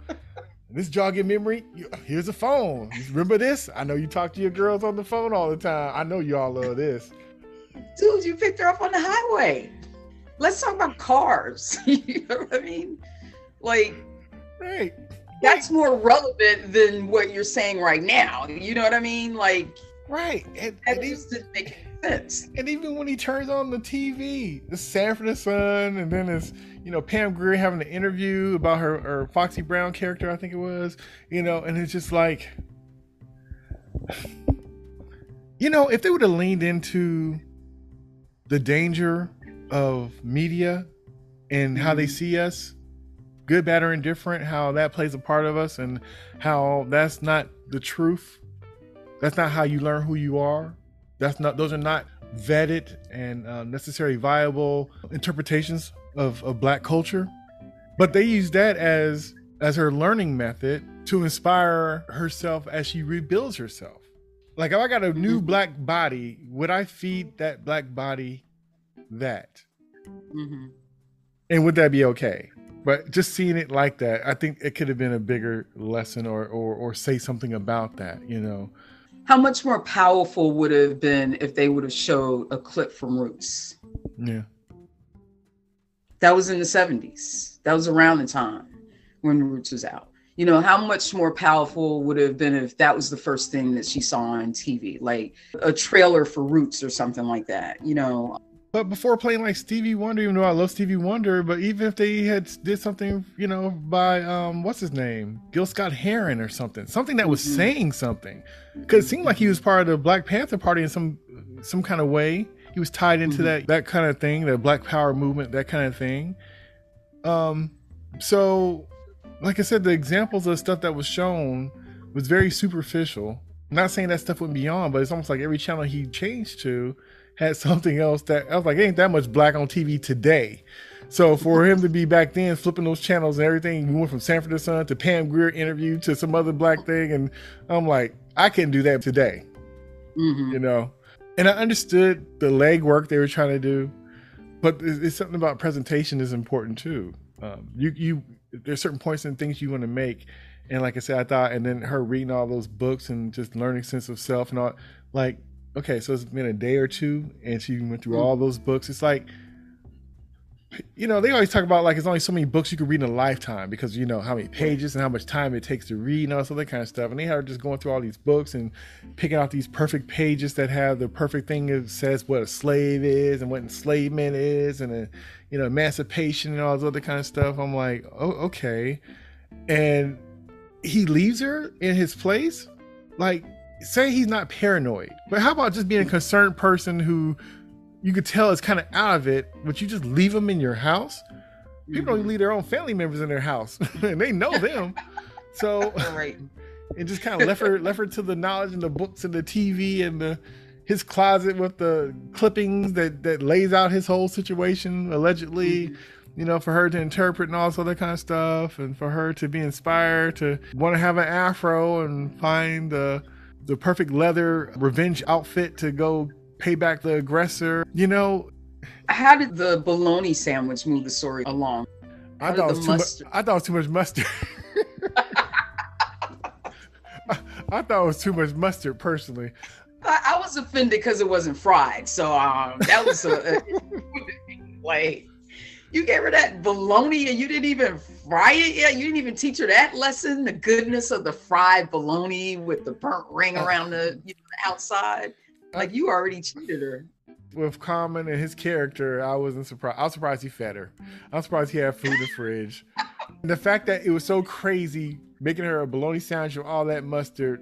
Speaker 6: this jogging memory. Here's a phone. Remember this? I know you talk to your girls on the phone all the time. I know y'all love this.
Speaker 5: Dude, you picked her up on the highway. Let's talk about cars. (laughs) you know what I mean? Like,
Speaker 6: right.
Speaker 5: That's more relevant than what you're saying right now. You know what I mean? Like,
Speaker 6: right.
Speaker 5: And, that and just didn't make sense.
Speaker 6: And even when he turns on the TV, the Sanford and Son, and then it's you know Pam Grier having an interview about her, her Foxy Brown character, I think it was. You know, and it's just like, you know, if they would have leaned into the danger of media and how they mm-hmm. see us, good, bad, or indifferent, how that plays a part of us, and how that's not the truth. That's not how you learn who you are. That's not; those are not vetted and uh, necessarily viable interpretations of, of Black culture. But they use that as as her learning method to inspire herself as she rebuilds herself. Like if I got a new mm-hmm. black body, would I feed that black body that? Mm-hmm. And would that be okay? But just seeing it like that, I think it could have been a bigger lesson or or, or say something about that, you know.
Speaker 5: How much more powerful would it have been if they would have showed a clip from Roots?
Speaker 6: Yeah.
Speaker 5: That was in the 70s. That was around the time when Roots was out. You know, how much more powerful would it have been if that was the first thing that she saw on TV, like a trailer for Roots or something like that, you know?
Speaker 6: But before playing like Stevie Wonder, even though I love Stevie Wonder, but even if they had did something, you know, by um, what's his name, Gil Scott Heron or something, something that was mm-hmm. saying something, because it seemed like he was part of the Black Panther Party in some some kind of way. He was tied into mm-hmm. that that kind of thing, the Black Power movement, that kind of thing. Um, so, like I said, the examples of stuff that was shown was very superficial. I'm not saying that stuff went beyond, but it's almost like every channel he changed to had something else that I was like, ain't that much black on TV today. So for him to be back then flipping those channels and everything, we went from Sanford and Son to Pam Grier interview to some other black thing, and I'm like, I can not do that today, mm-hmm. you know. And I understood the legwork they were trying to do, but it's, it's something about presentation is important too. Um, you you there's certain points and things you want to make, and like I said, I thought, and then her reading all those books and just learning sense of self and all, like okay, so it's been a day or two, and she went through mm. all those books. It's like, you know, they always talk about like it's only so many books you can read in a lifetime because you know how many pages and how much time it takes to read and all that kind of stuff. And they are just going through all these books and picking out these perfect pages that have the perfect thing that says what a slave is and what enslavement is and a, you know emancipation and all this other kind of stuff. I'm like, oh, okay. And he leaves her in his place, like say he's not paranoid, but how about just being a concerned person who you could tell is kind of out of it, but you just leave them in your house? People don't leave their own family members in their house, (laughs) and they know them. So, right. (laughs) and just kind of left her left her to the knowledge and the books and the TV and the his closet with the clippings that that lays out his whole situation allegedly. Mm-hmm you know, for her to interpret and all this other kind of stuff, and for her to be inspired to want to have an afro and find the the perfect leather revenge outfit to go pay back the aggressor. You know,
Speaker 5: how did the bologna sandwich move the story along?
Speaker 6: I thought, it was too much, I thought it was too much mustard. (laughs) I, thought it was too much mustard personally.
Speaker 5: I, I was offended because it wasn't fried. So um, that was a, a (laughs) like you gave her that bologna and you didn't even fry it yet. You didn't even teach her that lesson, the goodness of the fried bologna with the burnt ring uh, around the, you know, the outside. Like you already cheated her.
Speaker 6: With Common and his character, I wasn't surprised. I was surprised he fed her. I'm surprised he had food in the fridge. (laughs) the fact that it was so crazy making her a bologna sandwich with all that mustard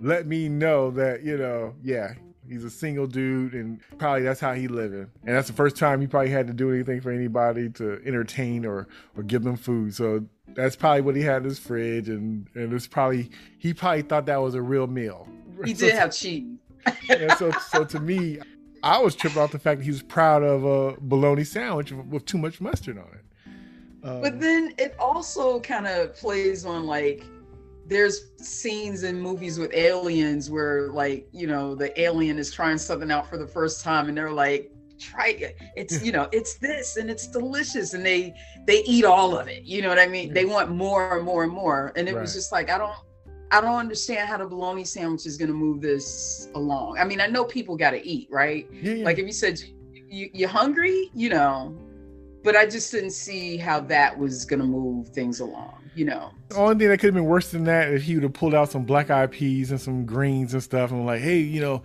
Speaker 6: let me know that, you know, yeah, He's a single dude, and probably that's how he living. And that's the first time he probably had to do anything for anybody to entertain or or give them food. So that's probably what he had in his fridge, and and it's probably he probably thought that was a real meal.
Speaker 5: He (laughs) so, did have cheese.
Speaker 6: and so so to me, I was tripping off the fact that he was proud of a bologna sandwich with too much mustard on it.
Speaker 5: Um, but then it also kind of plays on like there's scenes in movies with aliens where like you know the alien is trying something out for the first time and they're like try it. It's (laughs) you know, it's this and it's delicious, and they they eat all of it. You know what I mean? They want more and more and more, and it was just like I don't. I don't understand how the bologna sandwich is going to move this along. I mean, I know people got to eat, right?
Speaker 6: Yeah, yeah.
Speaker 5: Like if you said you, you're hungry, you know, but I just didn't see how that was going to move things along, you know.
Speaker 6: The only thing that could have been worse than that if he would have pulled out some black eyed peas and some greens and stuff and like, hey, you know,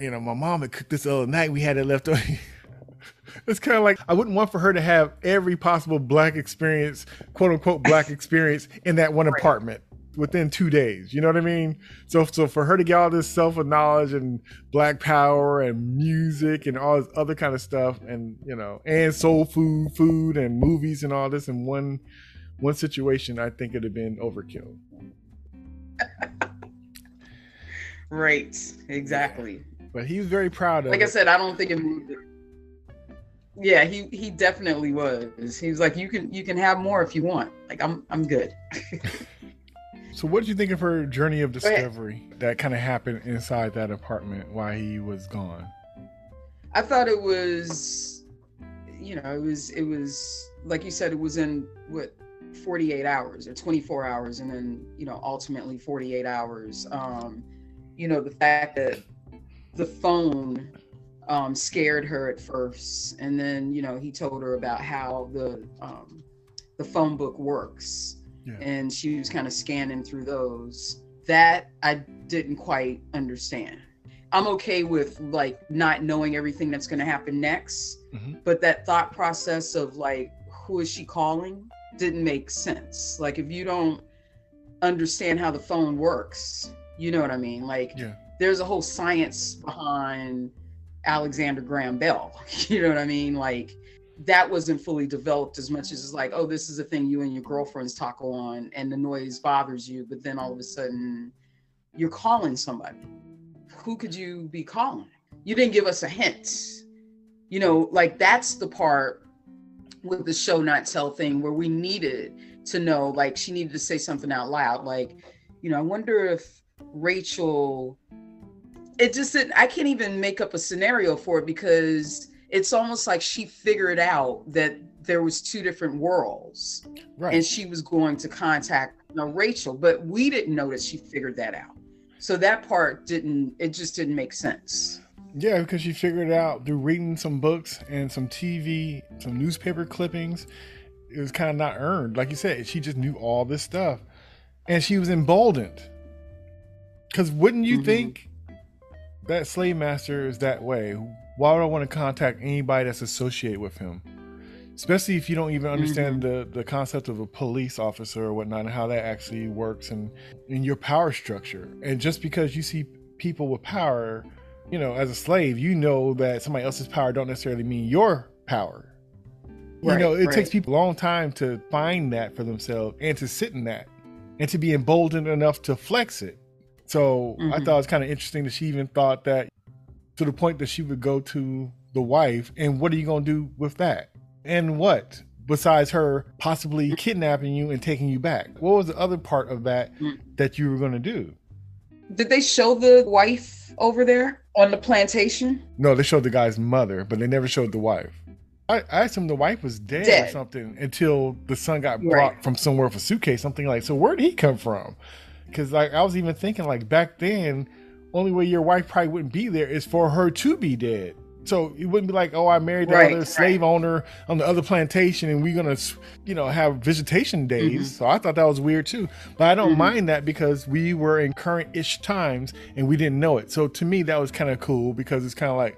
Speaker 6: you know, my mom had cooked this the other night. We had it left over. (laughs) it's kind of like I wouldn't want for her to have every possible black experience, quote unquote black (laughs) experience in that one apartment within two days. You know what I mean? So so for her to get all this self knowledge and black power and music and all this other kind of stuff and you know and soul food, food and movies and all this in one one situation, I think it'd have been overkill. (laughs)
Speaker 5: Right. Exactly.
Speaker 6: But he was very proud of
Speaker 5: Like I said, I don't think it moved. it. Yeah, he he definitely was. He was like, you can you can have more if you want. Like I'm I'm good. (laughs)
Speaker 6: So, what did you think of her journey of discovery that kind of happened inside that apartment while he was gone?
Speaker 5: I thought it was, you know, it was it was like you said, it was in what 48 hours or 24 hours, and then you know ultimately 48 hours. Um, you know, the fact that the phone um, scared her at first, and then you know he told her about how the um, the phone book works,
Speaker 6: Yeah.
Speaker 5: and she was kind of scanning through those. That I didn't quite understand. I'm okay with like not knowing everything that's going to happen next,
Speaker 6: Mhm.
Speaker 5: but that thought process of like who is she calling didn't make sense. Like if you don't understand how the phone works, you know what I mean? Like
Speaker 6: Yeah.
Speaker 5: there's a whole science behind Alexander Graham Bell. (laughs) You know what I mean? Like that wasn't fully developed as much as it's like, oh, this is a thing you and your girlfriends talk on and the noise bothers you, but then all of a sudden you're calling somebody. Who could you be calling? You didn't give us a hint. You know, like that's the part with the show not tell thing where we needed to know, like she needed to say something out loud. Like, you know, I wonder if Rachel it just didn't I can't even make up a scenario for it because it's almost like she figured out that there was two different worlds
Speaker 6: Right.
Speaker 5: and she was going to contact you know, Rachel, but we didn't know that she figured that out. So that part didn't it just didn't make sense.
Speaker 6: Yeah, because she figured it out through reading some books and some TV, some newspaper clippings. It was kind of not earned. Like you said, she just knew all this stuff. And she was emboldened. Because wouldn't you
Speaker 5: Mhm.
Speaker 6: think that slave master is that way? Why would I want to contact anybody that's associated with him? Especially if you don't even understand the, the concept of a police officer or whatnot and how that actually works and in your power structure. And just because you see people with power, you know, as a slave, you know that somebody else's power don't necessarily mean your power. you know, it
Speaker 5: right.
Speaker 6: takes people a long time to find that for themselves and to sit in that and to be emboldened enough to flex it. So I
Speaker 5: Mhm.
Speaker 6: thought it was kind of interesting that she even thought that to the point that she would go to the wife and what are you going to do with that? And what? Besides her possibly kidnapping you and taking you back. What was the other part of that
Speaker 5: Mm.
Speaker 6: that you were going to do?
Speaker 5: Did they show the wife over there on the plantation?
Speaker 6: No, they showed the guy's mother, but they never showed the wife. I, I assumed the wife was dead, or something until the son got brought
Speaker 5: Right.
Speaker 6: from somewhere with a suitcase. Something like, so where did he come from? Because like I was even thinking, like back then, only way your wife probably wouldn't be there is for her to be dead. So it wouldn't be like, oh, I married the
Speaker 5: Right,
Speaker 6: other slave
Speaker 5: right.
Speaker 6: owner on the other plantation, and we're gonna, you know, have visitation days.
Speaker 5: Mhm.
Speaker 6: So I thought that was weird too. But I don't
Speaker 5: Mhm.
Speaker 6: mind that because we were in current-ish times and we didn't know it. So to me, that was kind of cool because it's kind of like,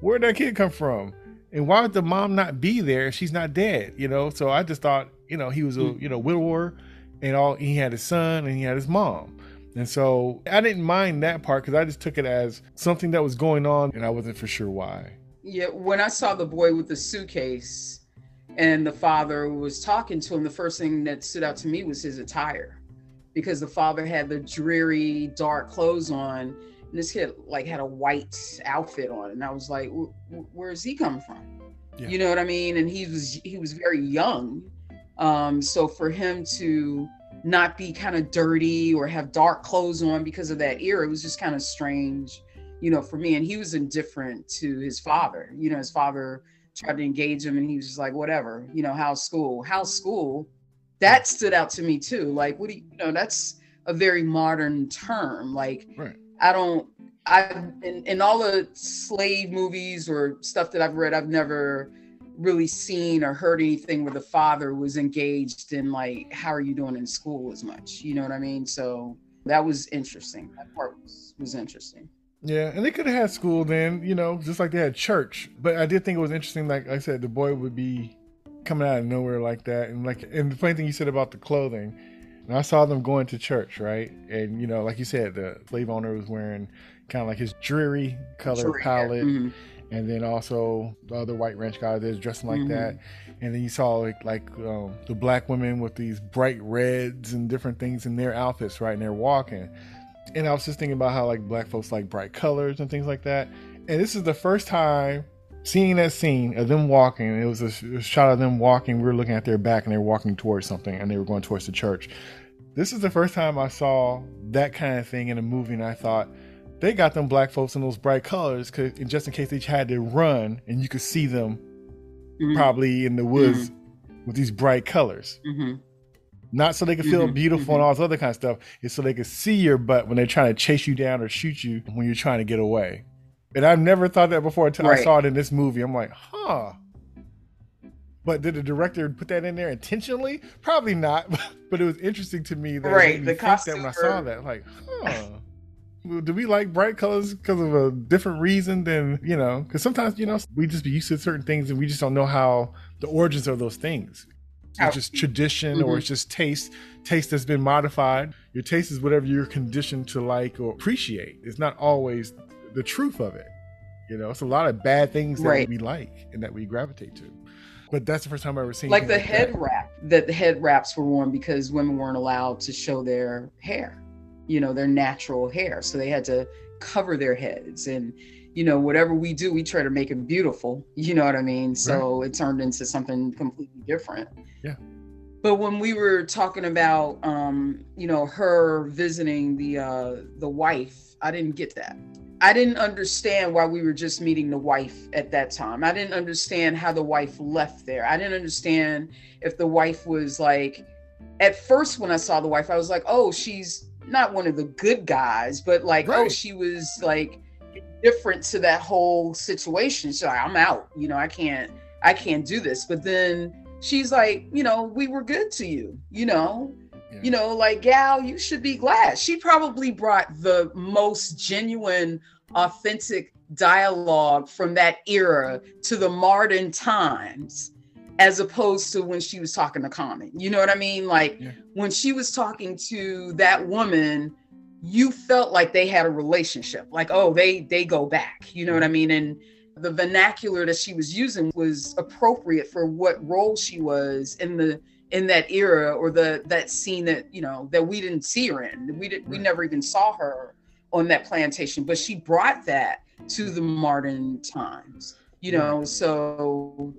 Speaker 6: where'd that kid come from? And why would the mom not be there if she's not dead? You know. So I just thought, you know, he was a
Speaker 5: Mm.
Speaker 6: you know widower, and all he had his son and he had his mom. And so I didn't mind that part because I just took it as something that was going on and I wasn't for sure why.
Speaker 5: Yeah, when I saw the boy with the suitcase and the father was talking to him, the first thing that stood out to me was his attire. Because the father had the dreary, dark clothes on, and this kid like had a white outfit on, and I was like, "Wh- wh- "Where's he come from?"
Speaker 6: Yeah.
Speaker 5: You know what I mean? And he was he was very young, um, so for him to not be kind of dirty or have dark clothes on because of that era, it was just kind of strange you know, for me. And he was indifferent to his father. You know, his father tried to engage him and he was just like, whatever, you know, how's school? How's school? That stood out to me too. Like, what do you, you know, that's a very modern term. Like,
Speaker 6: Right.
Speaker 5: I don't, I, in, in all the slave movies or stuff that I've read, I've never really seen or heard anything where the father was engaged in like, how are you doing in school as much? You know what I mean? So that was interesting. That part was, was interesting.
Speaker 6: Yeah, and they could have had school then, you know, just like they had church. But I did think it was interesting, like I said, the boy would be coming out of nowhere like that, and like, and the funny thing you said about the clothing, and I saw them going to church, right? And you know, like you said, the slave owner was wearing kind of like his dreary color
Speaker 5: Sure, yeah.
Speaker 6: palette,
Speaker 5: Mhm.
Speaker 6: And then also the other white ranch guy that's dressing like
Speaker 5: Mhm.
Speaker 6: that, and then you saw like like um, the black women with these bright reds and different things in their outfits, right? And they're walking. And I was just thinking about how like black folks like bright colors and things like that. And this is the first time seeing that scene of them walking. It was a, a shot of them walking. We were looking at their back and they were walking towards something and they were going towards the church. This is the first time I saw that kind of thing in a movie, and I thought they got them black folks in those bright colors, cause just in case they had to run and you could see them
Speaker 5: Mhm.
Speaker 6: probably in the woods with these bright colors.
Speaker 5: Mhm.
Speaker 6: Not so they could feel
Speaker 5: Mhm,
Speaker 6: beautiful and all this other kind of stuff. It's so they could see your butt when they're trying to chase you down or shoot you when you're trying to get away. And I've never thought that before until I saw it in this movie. I'm like, huh. But did the director put that in there intentionally? Probably not. (laughs) But it was interesting to me that
Speaker 5: Right, the
Speaker 6: think that when I saw that, like, huh. Do we like bright colors because of a different reason than you know? Because sometimes you know we just be used to certain things and we just don't know how the origins of those things. It's just tradition or
Speaker 5: Mhm.
Speaker 6: it's just taste. Taste that's been modified. Your taste is whatever you're conditioned to like or appreciate. It's not always the truth of it. You know, it's a lot of bad things that
Speaker 5: Right.
Speaker 6: we like and that we gravitate to. But that's the first time I've ever seen
Speaker 5: like the
Speaker 6: anything
Speaker 5: head
Speaker 6: that.
Speaker 5: wrap that the head wraps were worn because women weren't allowed to show their hair you know their natural hair so they had to cover their heads and you know whatever we do we try to make it beautiful you know what i mean so it turned into something completely different
Speaker 6: Yeah.
Speaker 5: but when we were talking about um you know her visiting the uh the wife i didn't get that I didn't understand why we were just meeting the wife at that time. I didn't understand how the wife left there. I didn't understand if the wife was like, at first, when I saw the wife, I was like, oh, she's not one of the good guys, but like, oh, she was like different to that whole situation. So like, I'm out, you know, I can't, I can't do this. But then she's like, you know, we were good to you, you know,
Speaker 6: Yeah.
Speaker 5: you know, like gal, you should be glad. She probably brought the most genuine, authentic dialogue from that era to the modern times, as opposed to when she was talking to Common. You know what I mean? Like
Speaker 6: Yeah.
Speaker 5: when she was talking to that woman, you felt like they had a relationship. Like, oh, they they go back. You know what I mean? And the vernacular that she was using was appropriate for what role she was in the in that era or the that scene that you know that we didn't see her in we did we
Speaker 6: Right.
Speaker 5: never even saw her on that plantation but she brought that to the modern times you know so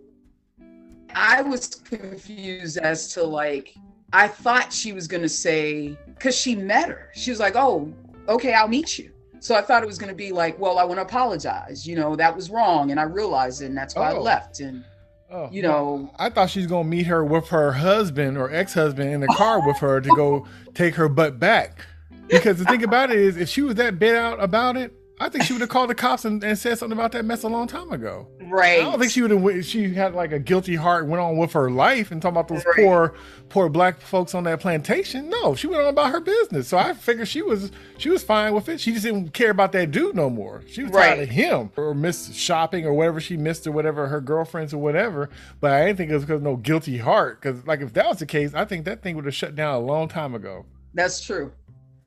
Speaker 5: i was confused as to like i thought she was going to say because she met her she was like oh okay i'll meet you so i thought it was going to be like well i want to apologize you know that was wrong and i realized it and that's why i
Speaker 6: Oh.
Speaker 5: left and
Speaker 6: Oh,
Speaker 5: you
Speaker 6: no.
Speaker 5: know
Speaker 6: I thought she's gonna meet her with her husband or ex-husband in the car with her to go take her butt back. Because the thing about it is, if she was that bit out about it, I think she would have called the cops and, and said something about that mess a long time ago.
Speaker 5: Right
Speaker 6: I don't think she would have. She had like a guilty heart, went on with her life, and talking about those
Speaker 5: Right.
Speaker 6: poor, poor black folks on that plantation. No, she went on about her business. So I figured she was she was fine with it. She just didn't care about that dude no more. She was tired
Speaker 5: Right.
Speaker 6: of him or missed shopping or whatever she missed or whatever her girlfriends or whatever. But I didn't think it was because of no guilty heart. Because like if that was the case, I think that thing would have shut down a long time ago.
Speaker 5: That's true.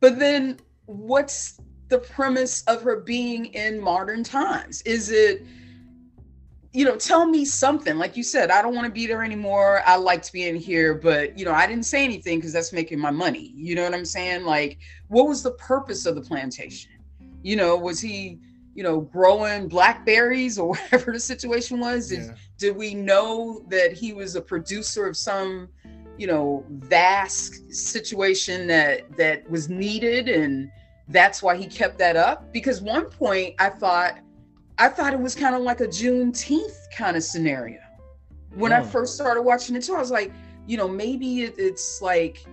Speaker 5: But then what's the premise of her being in modern times? Is it, you know, tell me something. Like you said, I don't want to be there anymore. I liked being here, but, you know, I didn't say anything because that's making my money. You know what I'm saying? Like, what was the purpose of the plantation? You know, was he, you know, growing blackberries or (laughs) whatever the situation was? Did,
Speaker 6: Yeah.
Speaker 5: did we know that he was a producer of some you know vast situation that that was needed and that's why he kept that up. Because one point I thought, I thought it was kind of like a Juneteenth kind of scenario. When I
Speaker 6: Oh.
Speaker 5: first started watching it too, I was like, you know, maybe it, it's like,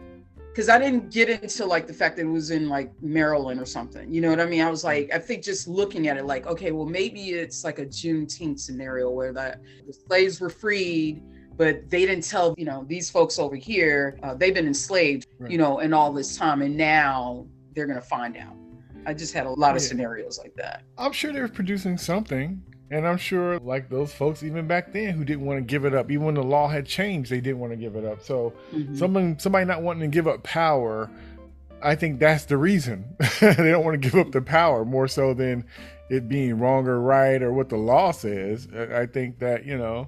Speaker 5: because I didn't get into like the fact that it was in like Maryland or something. You know what I mean? I was like, I think just looking at it, like, okay, well, maybe it's like a Juneteenth scenario where that the slaves were freed, but they didn't tell, you know, these folks over here, uh, they've been enslaved,
Speaker 6: Right.
Speaker 5: you know, in all this time, and now they're gonna find out. I just had a lot of
Speaker 6: Yeah.
Speaker 5: scenarios like that.
Speaker 6: I'm sure they were producing something. And I'm sure, like those folks, even back then, who didn't want to give it up, even when the law had changed, they didn't want to give it up. So,
Speaker 5: Mhm.
Speaker 6: someone, somebody not wanting to give up power, I think that's the reason (laughs) they don't want to give up the power more so than it being wrong or right or what the law says. I think that you know,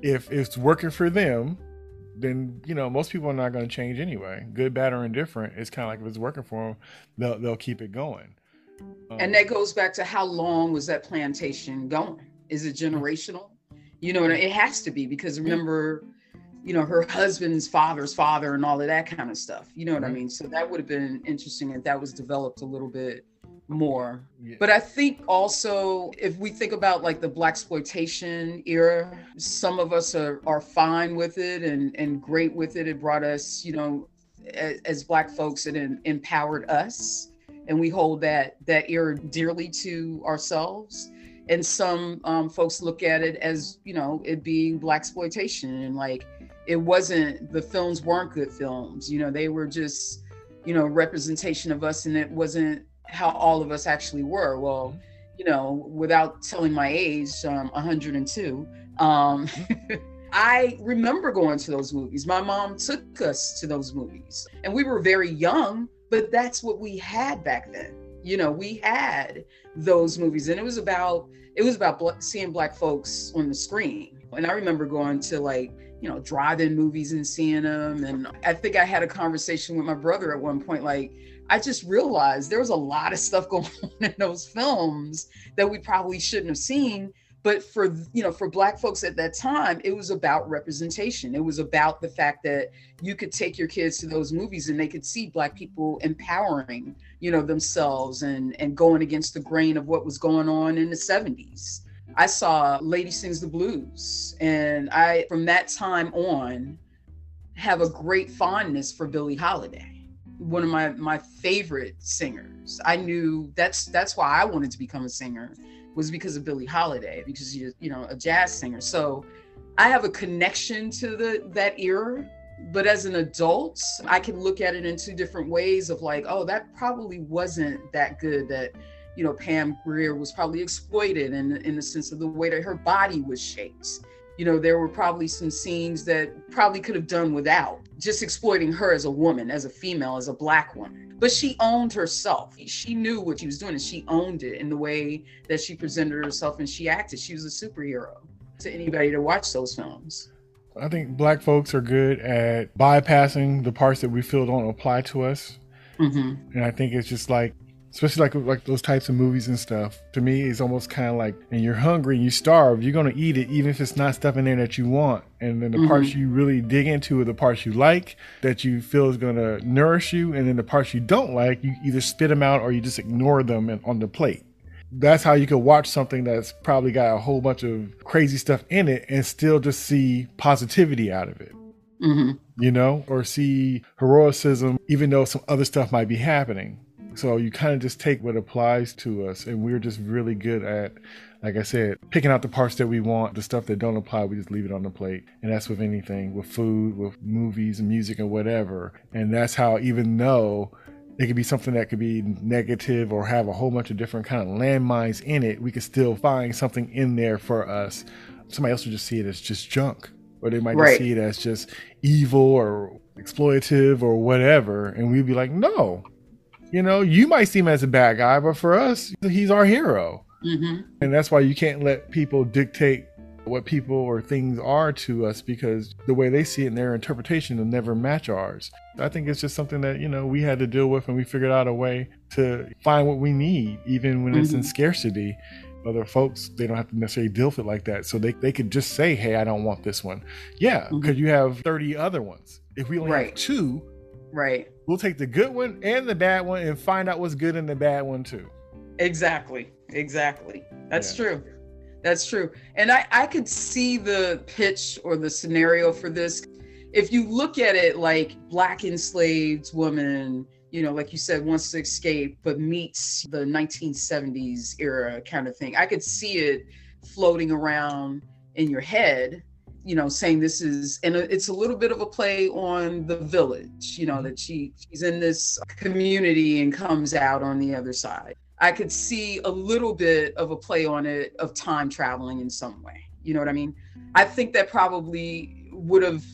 Speaker 6: if it's working for them, then you know most people are not going to change anyway. Good, bad, or indifferent. It's kind of like if it's working for them, they'll they'll keep it going. Um,
Speaker 5: And that goes back to how long was that plantation going? Is it generational? You know, it has to be because remember, you know, her husband's father's father and all of that kind of stuff. You know what I mean? So that would have been interesting if that was developed a little bit more.
Speaker 6: yeah.
Speaker 5: But I think also if we think about like the black exploitation era, some of us are, are fine with it and, and great with it. It brought us, you know, as, as black folks, it em- empowered us, and we hold that that era dearly to ourselves. And some um, folks look at it as, you know, it being black exploitation and like it wasn't the films weren't good films. You know, they were just, you know, representation of us, and it wasn't how all of us actually were. Well, you know, without telling my age, um, 102. Um, (laughs) I remember going to those movies. My mom took us to those movies, and we were very young, but that's what we had back then. You know, we had those movies, and it was about it was about bl- seeing black folks on the screen. And I remember going to like you know drive-in movies and seeing them. And I think I had a conversation with my brother at one point, like I just realized there was a lot of stuff (laughs) going on in those films that we probably shouldn't have seen. But for you know, for black folks at that time, it was about representation. It was about the fact that you could take your kids to those movies and they could see black people empowering, you know, themselves and and going against the grain of what was going on in the 70s. I saw Lady Sings the Blues, and I from that time on have a great fondness for Billie Holiday one of my my favorite singers. I knew that's that's why I wanted to become a singer was because of Billie Holiday because she's you know a jazz singer. So I have a connection to the that era. But as an adult, I can look at it in two different ways of like, oh, that probably wasn't that good. That you know, Pam Grier was probably exploited in in the sense of the way that her body was shaped you know there were probably some scenes that probably could have done without just exploiting her as a woman as a female as a black woman. But she owned herself. She knew what she was doing and she owned it in the way that she presented herself and she acted. She was a superhero to anybody to watch those films.
Speaker 6: I think black folks are good at bypassing the parts that we feel don't apply to us.
Speaker 5: hmm
Speaker 6: And I think it's just like, especially like like those types of movies and stuff. To me, it's almost kind of like, and you're hungry, and you starve, you're gonna eat it, even if it's not stuff in there that you want. And then the parts you really dig into are the parts you like, that you feel is gonna nourish you, and then the parts you don't like, you either spit them out or you just ignore them and, on the plate. That's how you can watch something that's probably got a whole bunch of crazy stuff in it and still just see positivity out of it
Speaker 5: hmm
Speaker 6: you know, or see heroicism, even though some other stuff might be happening. So you kind of just take what applies to us, and we're just really good at, like I said, picking out the parts that we want. The stuff that don't apply, we just leave it on the plate. And that's with anything, with food, with movies and music and whatever. And that's how, even though it could be something that could be negative or have a whole bunch of different kind of landmines in it, we could still find something in there for us. Somebody else would just see it as just junk, or they might
Speaker 5: Right.
Speaker 6: see it as just evil or exploitative or whatever, and we'd be like, no. You know, you might see him as a bad guy, but for us, he's our hero.
Speaker 5: hmm
Speaker 6: And that's why you can't let people dictate what people or things are to us because the way they see it and their interpretation will never match ours. I think it's just something that, you know, we had to deal with and we figured out a way to find what we need, even when it's in
Speaker 5: Mhm.
Speaker 6: scarcity. Other folks, they don't have to necessarily deal with it like that. So they, they could just say, hey, I don't want this one. Yeah, because you have 30 other ones. If we only have two,
Speaker 5: Right.
Speaker 6: We'll take the good one and the bad one and find out what's good in the bad one too.
Speaker 5: Exactly. Exactly. That's
Speaker 6: Yeah.
Speaker 5: true. That's true. And I, I could see the pitch or the scenario for this. If you look at it like black enslaved woman, you know, like you said, wants to escape, but meets the 1970s era kind of thing. I could see it floating around in your head, you know, saying this is, and it's a little bit of a play on the village, you know, mm-hmm. that she she's in this community and comes out on the other side. I could see a little bit of a play on it of time traveling in some way. You know what I mean? I think that probably would have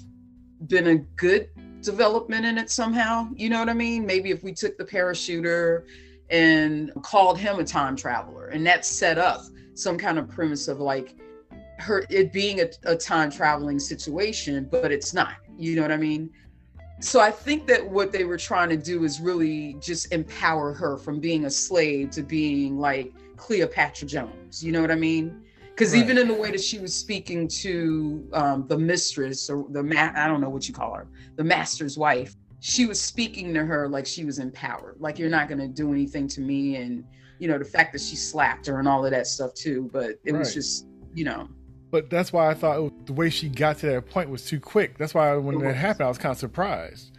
Speaker 5: been a good development in it somehow. You know what I mean? Maybe if we took the parachuter and called him a time traveler and that set up some kind of premise of like her it being a, a time traveling situation, but it's not. You know what I mean? So I think that what they were trying to do is really just empower her from being a slave to being like Cleopatra Jones. You know what I mean? Because
Speaker 6: Right.
Speaker 5: even in the way that she was speaking to um, the mistress or the ma- I don't know what you call her, the master's wife, she was speaking to her like she was empowered. Like you're not going to do anything to me, and you know the fact that she slapped her and all of that stuff too. But it was just you know
Speaker 6: But that's why I thought it was- the way she got to that point was too quick. That's why when
Speaker 5: It
Speaker 6: that happened, I was kind of surprised.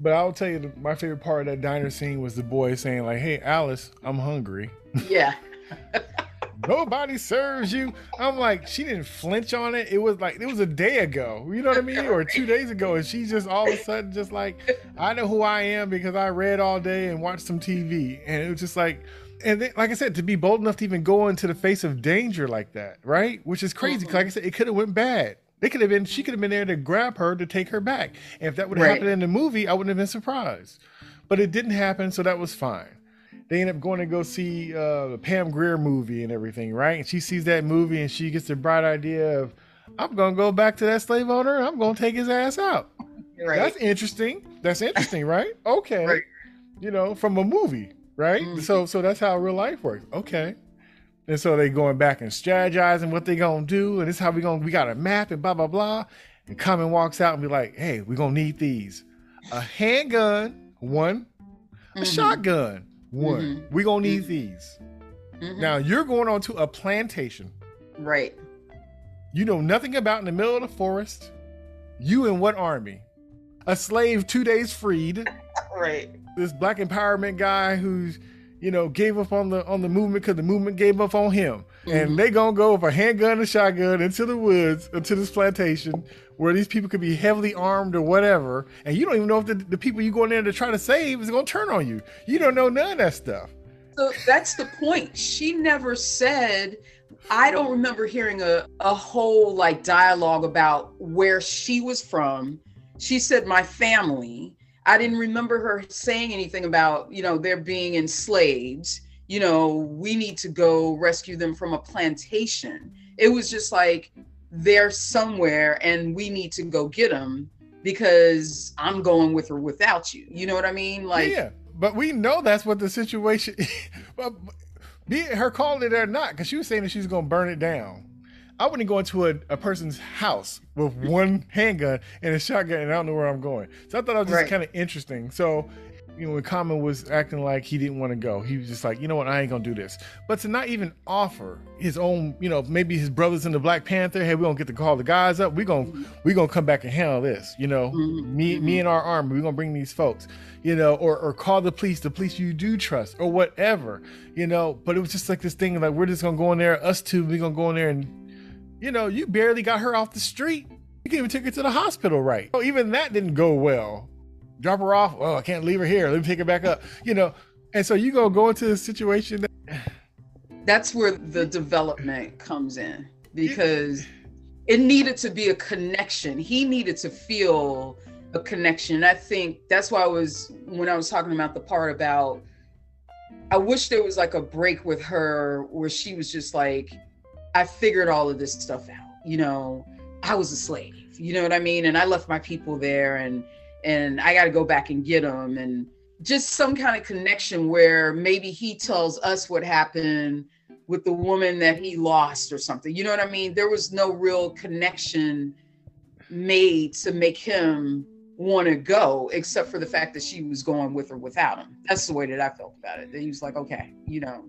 Speaker 6: But I'll tell you, my favorite part of that diner scene was the boy saying, like, "Hey, Alice, I'm hungry.
Speaker 5: yeah (laughs)
Speaker 6: Nobody serves you." I'm like, she didn't flinch on it. It was like it was a day ago. You know what I mean, or two days ago, and she's just all of a sudden just like, "I know who I am because I read all day and watched some TV," and it was just like. And then, like I said, to be bold enough to even go into the face of danger like that, right? Which is crazy. 'cause Like I said, it could have went bad. They could have been. She could have been there to grab her to take her back. And if that would have
Speaker 5: Right.
Speaker 6: happened in the movie, I wouldn't have been surprised. But it didn't happen, so that was fine. They end up going to go see uh, the Pam Grier movie and everything, right? And she sees that movie and she gets the bright idea of, I'm gonna go back to that slave owner. And I'm gonna take his ass out.
Speaker 5: right
Speaker 6: That's interesting. That's interesting, right? Okay.
Speaker 5: Right.
Speaker 6: You know, from a movie, right?
Speaker 5: Mhm.
Speaker 6: So so that's how real life works. Okay. And so they going back and strategizing what they gonna do, and this is how we gonna we got a map and blah blah blah. And Common walks out and be like, hey, we gonna need these. A handgun, one, a
Speaker 5: Mhm.
Speaker 6: shotgun, one.
Speaker 5: Mhm.
Speaker 6: We gonna need these.
Speaker 5: Mhm.
Speaker 6: Now you're going on to a plantation.
Speaker 5: right
Speaker 6: You know nothing about in the middle of the forest. You in what army? A slave two days freed. (laughs)
Speaker 5: right
Speaker 6: This black empowerment guy who's, you know, gave up on the on the movement because the movement gave up on him. And
Speaker 5: Mhm.
Speaker 6: they gonna go with a handgun and shotgun into the woods, into this plantation where these people could be heavily armed or whatever. And you don't even know if the, the people you go in there to try to save is gonna turn on you. You don't know none of that stuff.
Speaker 5: So that's the point. She never said, I don't remember hearing a, a whole like dialogue about where she was from. She said, my family. I didn't remember her saying anything about, you know, they're being enslaved. You know, we need to go rescue them from a plantation. It was just like, they're somewhere and we need to go get them because I'm going with or without you. You know what I mean? Like,
Speaker 6: yeah, but we know that's what the situation. (laughs) but be it her calling it or not, because she was saying that she's gonna burn it down. I wouldn't go into a, a person's house with one handgun and a shotgun, and I don't know where I'm going. So I thought that was just
Speaker 5: Right.
Speaker 6: kind of interesting. So, you know, when Common was acting like he didn't want to go, he was just like, you know what, I ain't gonna do this. But to not even offer his own, you know, maybe his brothers in the Black Panther, hey, we gonna get to call the guys up. We gonna we gonna come back and handle this. You know,
Speaker 5: Mhm,
Speaker 6: me me and our army, we gonna bring these folks. You know, or or call the police, the police you do trust, or whatever. You know, but it was just like this thing like we're just gonna go in there, us two, we gonna go in there and you know, you barely got her off the street. You can even take her to the hospital, right? Oh, even that didn't go well. Drop her off. Oh, I can't leave her here. Let me pick her back up. You know, and so you gonna go into a situation that
Speaker 5: that's where the development comes in because it needed to be a connection. He needed to feel a connection. I think that's why I was when I was talking about the part about I wish there was like a break with her where she was just like, I figured all of this stuff out. You know, I was a slave. You know what I mean? And I left my people there and and I got to go back and get them and just some kind of connection where maybe he tells us what happened with the woman that he lost or something. You know what I mean? There was no real connection made to make him want to go, except for the fact that she was going with or without him. That's the way that I felt about it. That he was like, okay, you know,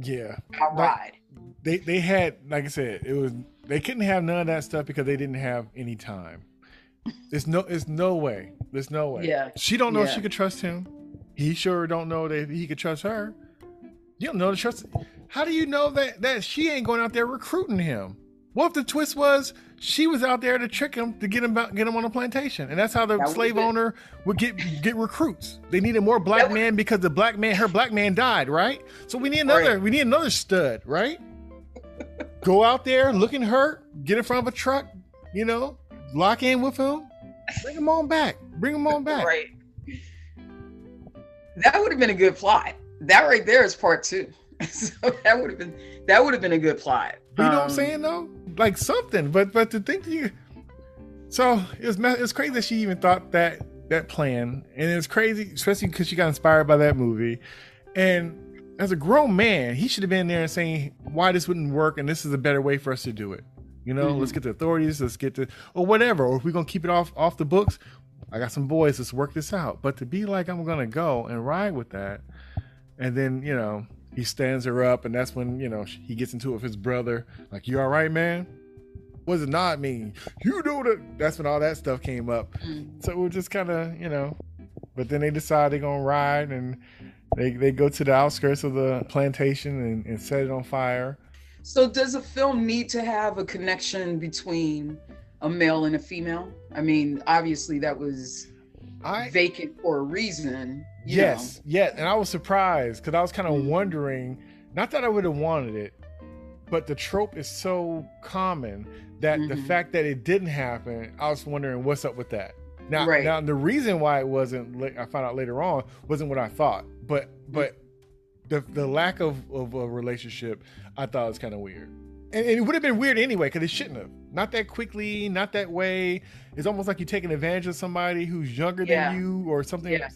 Speaker 6: Yeah.
Speaker 5: I'll ride.
Speaker 6: They they had like I said, it was they couldn't have none of that stuff because they didn't have any time. There's no there's no way. There's no way.
Speaker 5: Yeah.
Speaker 6: She don't know if
Speaker 5: Yeah.
Speaker 6: she could trust him. He sure don't know that he could trust her. You don't know the trust. How do you know that that she ain't going out there recruiting him? What if the twist was she was out there to trick him to get him out, get him on a plantation, and that's how the
Speaker 5: That
Speaker 6: slave owner would get get recruits. They needed more black men because the black man, her black man died, right? So we need another,
Speaker 5: Right.
Speaker 6: we need another stud, right? Go out there looking hurt, get in front of a truck, you know, lock in with him, bring him on back, bring him on back.
Speaker 5: Right. That would have been a good plot. That right there is part two. (laughs) so that would have been that would have been a good plot.
Speaker 6: You know what I'm
Speaker 5: Um,
Speaker 6: saying though? Like something, but but to think that you so it's it's crazy that she even thought that that plan, and it's crazy, especially because she got inspired by that movie. And as a grown man, he should have been there and saying why this wouldn't work, and this is a better way for us to do it. You know,
Speaker 5: Mhm.
Speaker 6: let's get the authorities, let's get the or whatever, or if we're gonna keep it off off the books. I got some boys, let's work this out. But to be like I'm gonna go and ride with that, and then you know he stands her up, and that's when you know he gets into it with his brother. Like, you all right, man? What does it not mean? You do that. That's when all that stuff came up.
Speaker 5: Mm.
Speaker 6: So it was just kind of you know. But then they decide they're gonna ride, and they they go to the outskirts of the plantation and, and set it on fire.
Speaker 5: So does a film need to have a connection between a male and a female? I mean, obviously that was
Speaker 6: I
Speaker 5: vacant for a reason.
Speaker 6: Yes, yeah, and I was surprised because I was kind of
Speaker 5: Mhm.
Speaker 6: wondering. Not that I would have wanted it, but the trope is so common that the
Speaker 5: Mhm.
Speaker 6: fact that it didn't happen, I was wondering what's up with that. Now,
Speaker 5: Right.
Speaker 6: now the reason why it wasn't, I found out later on, wasn't what I thought. But but the the lack of of a relationship, I thought was kind of weird. And, and it would have been weird anyway because it shouldn't have. Not that quickly, not that way. It's almost like you're taking advantage of somebody who's younger
Speaker 5: Yeah.
Speaker 6: than you or something,
Speaker 5: Yeah.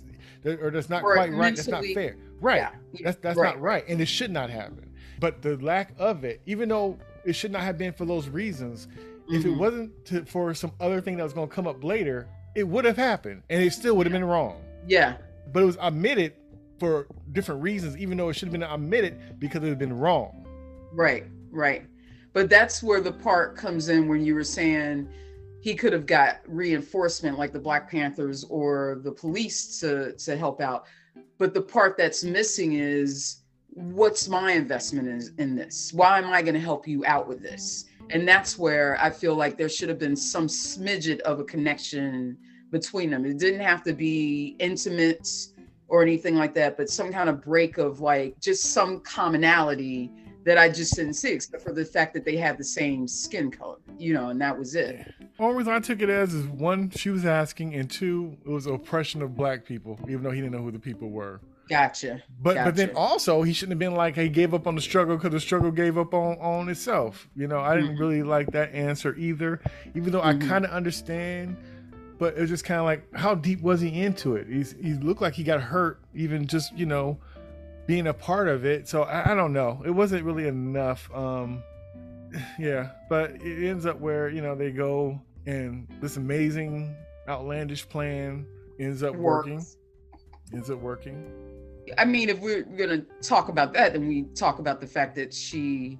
Speaker 6: that, or that's not
Speaker 5: Or
Speaker 6: quite right. That's not fair. Right.
Speaker 5: Yeah.
Speaker 6: That's that's
Speaker 5: Right.
Speaker 6: not right, and it should not happen. But the lack of it, even though it should not have been for those reasons, if it
Speaker 5: Mhm.
Speaker 6: wasn't to, for some other thing that was going to come up later, it would have happened, and it still would have been wrong.
Speaker 5: Yeah.
Speaker 6: But it was omitted for different reasons, even though it should have been omitted because it had been wrong.
Speaker 5: Right, right. But that's where the part comes in when you were saying he could have got reinforcement like the Black Panthers or the police to to help out. But the part that's missing is what's my investment in, in this? Why am I going to help you out with this? And that's where I feel like there should have been some smidget of a connection between them. It didn't have to be intimate or anything like that, but some kind of break of like just some commonality that I just didn't see, except for the fact that they had the same skin color, you know, and that was it.
Speaker 6: Only reason I took it as is one, she was asking, and two, it was oppression of black people, even though he didn't know who the people were.
Speaker 5: Gotcha.
Speaker 6: But but then also he shouldn't have been like he gave up on the struggle because the struggle gave up on on itself. You know, I didn't
Speaker 5: Mhm.
Speaker 6: really like that answer either, even though
Speaker 5: Mhm.
Speaker 6: I kind of understand. But it was just kind of like, how deep was he into it? He's he looked like he got hurt, even just you know, being a part of it. So I, I don't know. It wasn't really enough. Um, (sighs) yeah, but it ends up where you know they go and this amazing outlandish plan ends up working. Ends up working.
Speaker 5: I mean, if we're gonna talk about that, then we talk about the fact that she,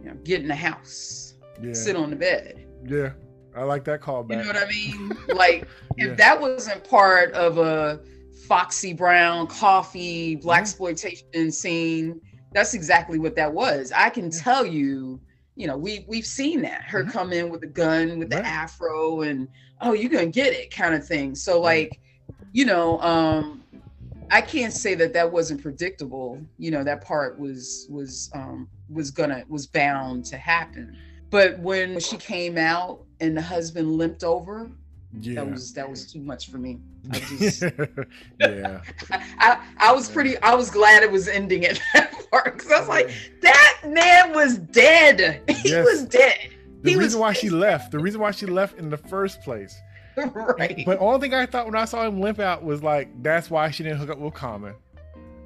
Speaker 5: you know, get in the house,
Speaker 6: Yeah.
Speaker 5: sit on the bed.
Speaker 6: Yeah, I like that callback.
Speaker 5: You know what I mean? (laughs) Like,
Speaker 6: Yeah.
Speaker 5: if that wasn't part of a Foxy Brown Coffy black
Speaker 6: Mhm.
Speaker 5: exploitation scene, that's exactly what that was. I can tell you, you know, we we've seen that her
Speaker 6: Mhm.
Speaker 5: come in with a gun with the afro and oh, you're gonna get it kind of thing. So like, you know, um, I can't say that that wasn't predictable. You know, that part was was um, was gonna was bound to happen. But when she came out and the husband limped over,
Speaker 6: yeah.
Speaker 5: that was that was too much for me. I (laughs) just
Speaker 6: yeah. (laughs)
Speaker 5: I, I was pretty I was glad it was ending at that (laughs) part because I was like, that man was dead. He
Speaker 6: Yes.
Speaker 5: was dead.
Speaker 6: The
Speaker 5: he was
Speaker 6: reason why she left, the reason why she left in the first place.
Speaker 5: right.
Speaker 6: But only thing I thought when I saw him limp out was like, that's why she didn't hook up with Common.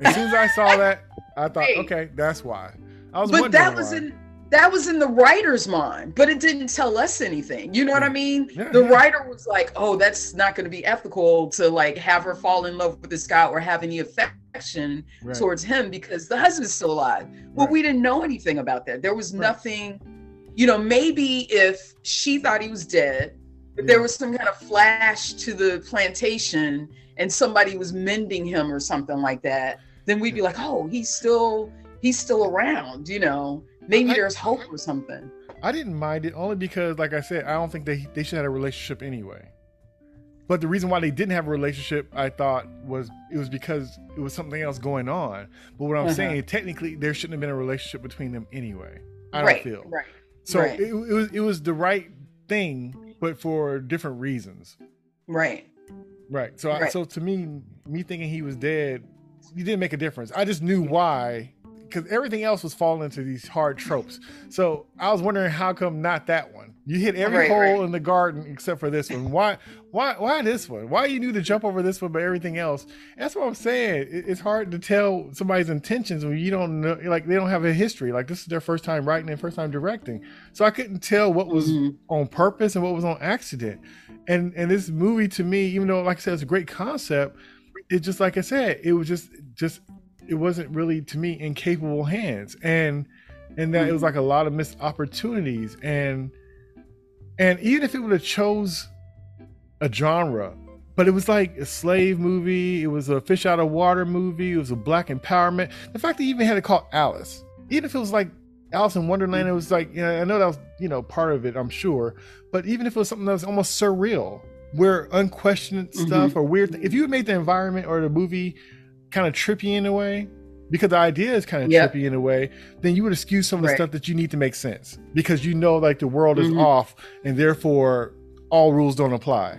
Speaker 6: As soon as I saw that, I thought,
Speaker 5: Right.
Speaker 6: okay, that's why. I was
Speaker 5: but that was
Speaker 6: why.
Speaker 5: in that was in the writer's mind, but it didn't tell us anything. You know what I mm. mean?
Speaker 6: Yeah,
Speaker 5: the
Speaker 6: yeah.
Speaker 5: writer was like, "Oh, that's not going to be ethical to like have her fall in love with this guy or have any affection
Speaker 6: Right.
Speaker 5: towards him because the husband's still alive." But
Speaker 6: Right.
Speaker 5: we didn't know anything about that. There was
Speaker 6: Right.
Speaker 5: nothing, you know. Maybe if she thought he was dead, if
Speaker 6: Yeah.
Speaker 5: there was some kind of flash to the plantation and somebody was mending him or something like that, then we'd be like, "Oh, he's still he's still around," you know. Maybe
Speaker 6: I-
Speaker 5: there's hope or something.
Speaker 6: I didn't mind it only because, like I said, I don't think they they should have a relationship anyway. But the reason why they didn't have a relationship, I thought, was it was because it was something else going on. But what I'm
Speaker 5: Uh-huh.
Speaker 6: saying, technically, there shouldn't have been a relationship between them anyway. I don't feel
Speaker 5: right.
Speaker 6: so.
Speaker 5: right.
Speaker 6: It, it was it was the right thing, but for different reasons.
Speaker 5: Right.
Speaker 6: Right. So I,
Speaker 5: Right.
Speaker 6: so to me, me thinking he was dead, he didn't make a difference. I just knew why, because everything else was falling into these hard tropes. So I was wondering how come not that one? You hit every
Speaker 5: Right,
Speaker 6: hole
Speaker 5: right.
Speaker 6: in the garden except for this one. Why? Why? Why this one? Why you knew to jump over this one, but everything else? That's what I'm saying. It- it's hard to tell somebody's intentions when you don't know, like they don't have a history. Like this is their first time writing and first time directing. So I couldn't tell what was
Speaker 5: Mhm.
Speaker 6: on purpose and what was on accident. And and this movie to me, even though like I said, it's a great concept, it just like I said, it was just just it wasn't really to me in capable hands. And and that it was mm-hmm. like a lot of missed opportunities. And and even if it would have chose a genre, but it was like a slave movie, it was a fish out of water movie, it was a black empowerment. The fact that he even had it called Alice, even if it was like Alice in Wonderland, it was like, you know, I know that was, you know, part of it, I'm sure. But even if it was something that was almost surreal, where unquestioned mm-hmm. stuff or weird, th- if you had made the environment or the movie kind of trippy in a way, because the idea is kind of
Speaker 5: Yep.
Speaker 6: trippy in a way, then you would excuse some of the
Speaker 5: Right.
Speaker 6: stuff that you need to make sense because you know, like the world is
Speaker 5: Mhm.
Speaker 6: off and therefore all rules don't apply.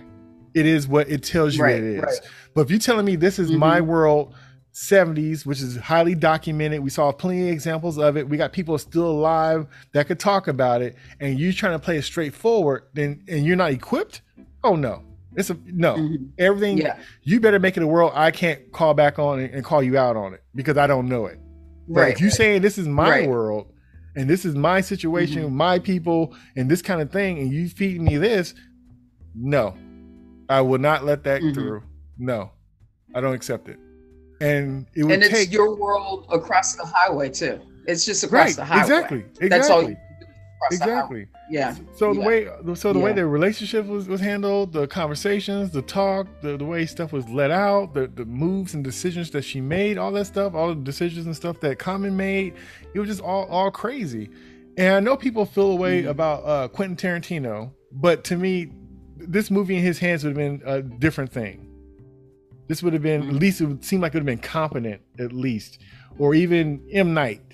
Speaker 6: It is what it tells you
Speaker 5: Right,
Speaker 6: it is.
Speaker 5: right.
Speaker 6: But if you're telling me this is
Speaker 5: Mhm.
Speaker 6: my world 70s, which is highly documented, we saw plenty of examples of it. We got people still alive that could talk about it, and you trying to play it straightforward, then and you're not equipped. Oh no, it's a no.
Speaker 5: Mhm.
Speaker 6: Everything
Speaker 5: Yeah.
Speaker 6: you better make it a world I can't call back on and, and call you out on it because I don't know it. But
Speaker 5: Right.
Speaker 6: if you saying this is my
Speaker 5: Right.
Speaker 6: world and this is my situation,
Speaker 5: Mm-hmm.
Speaker 6: my people, and this kind of thing, and you feed me this, no, I will not let that
Speaker 5: Mhm.
Speaker 6: through. No, I don't accept it. And it would
Speaker 5: and it's
Speaker 6: take
Speaker 5: your world across the highway too. It's just across
Speaker 6: right,
Speaker 5: the highway.
Speaker 6: exactly, exactly,
Speaker 5: That's all you
Speaker 6: exactly.
Speaker 5: Yeah.
Speaker 6: So the way, so the way
Speaker 5: Yeah.
Speaker 6: the relationship was, was handled, the conversations, the talk, the, the way stuff was let out, the, the moves and decisions that she made, all that stuff, all the decisions and stuff that Common made, it was just all all crazy. And I know people feel a way
Speaker 5: Mhm.
Speaker 6: about uh, Quentin Tarantino, but to me, this movie in his hands would have been a different thing. This would have been at
Speaker 5: Mhm.
Speaker 6: least it would seem like it would have been competent at least, or even M Night.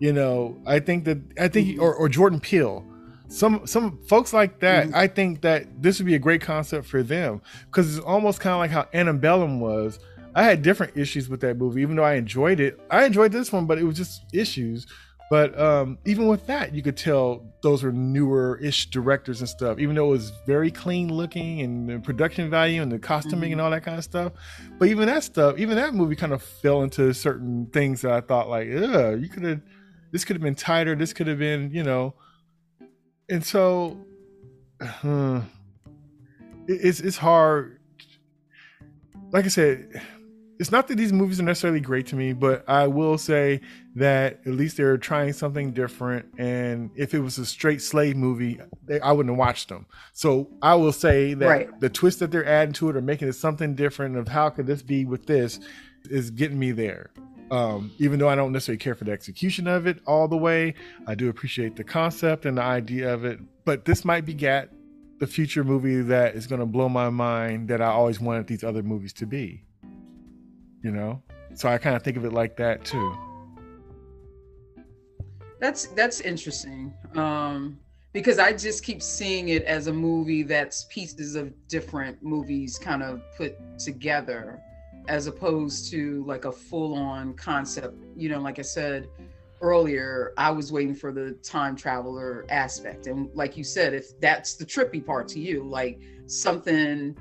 Speaker 6: You know, I think that I think or, or Jordan Peele, some some folks like that.
Speaker 5: Mhm.
Speaker 6: I think that this would be a great concept for them because it's almost kind of like how Antebellum was. I had different issues with that movie, even though I enjoyed it. I enjoyed this one, but it was just issues. But um, even with that, you could tell those were newer ish directors and stuff, even though it was very clean looking and the production value and the costuming and all that kind of stuff. But even that stuff, even that movie kind of fell into certain things that I thought, like, ugh, you could have, this could have been tighter. This could have been, you know. And so, it- it's, it's hard. Like I said, it's not that these movies are necessarily great to me, but I will say that at least they're trying something different. And if it was a straight slave movie, they, I wouldn't have watched them. So I will say that
Speaker 5: Right.
Speaker 6: the twist that they're adding to it or making it something different of how could this be with this is getting me there. Um, even though I don't necessarily care for the execution of it all the way, I do appreciate the concept and the idea of it. But this might be Gat, the future movie that is going to blow my mind that I always wanted these other movies to be you know so i kind of think of it like that too
Speaker 5: That's that's interesting. Um because I just keep seeing it as a movie that's pieces of different movies kind of put together as opposed to like a full-on concept. You know, like I said earlier, I was waiting for the time traveler aspect. And like you said, if that's the trippy part to you, like something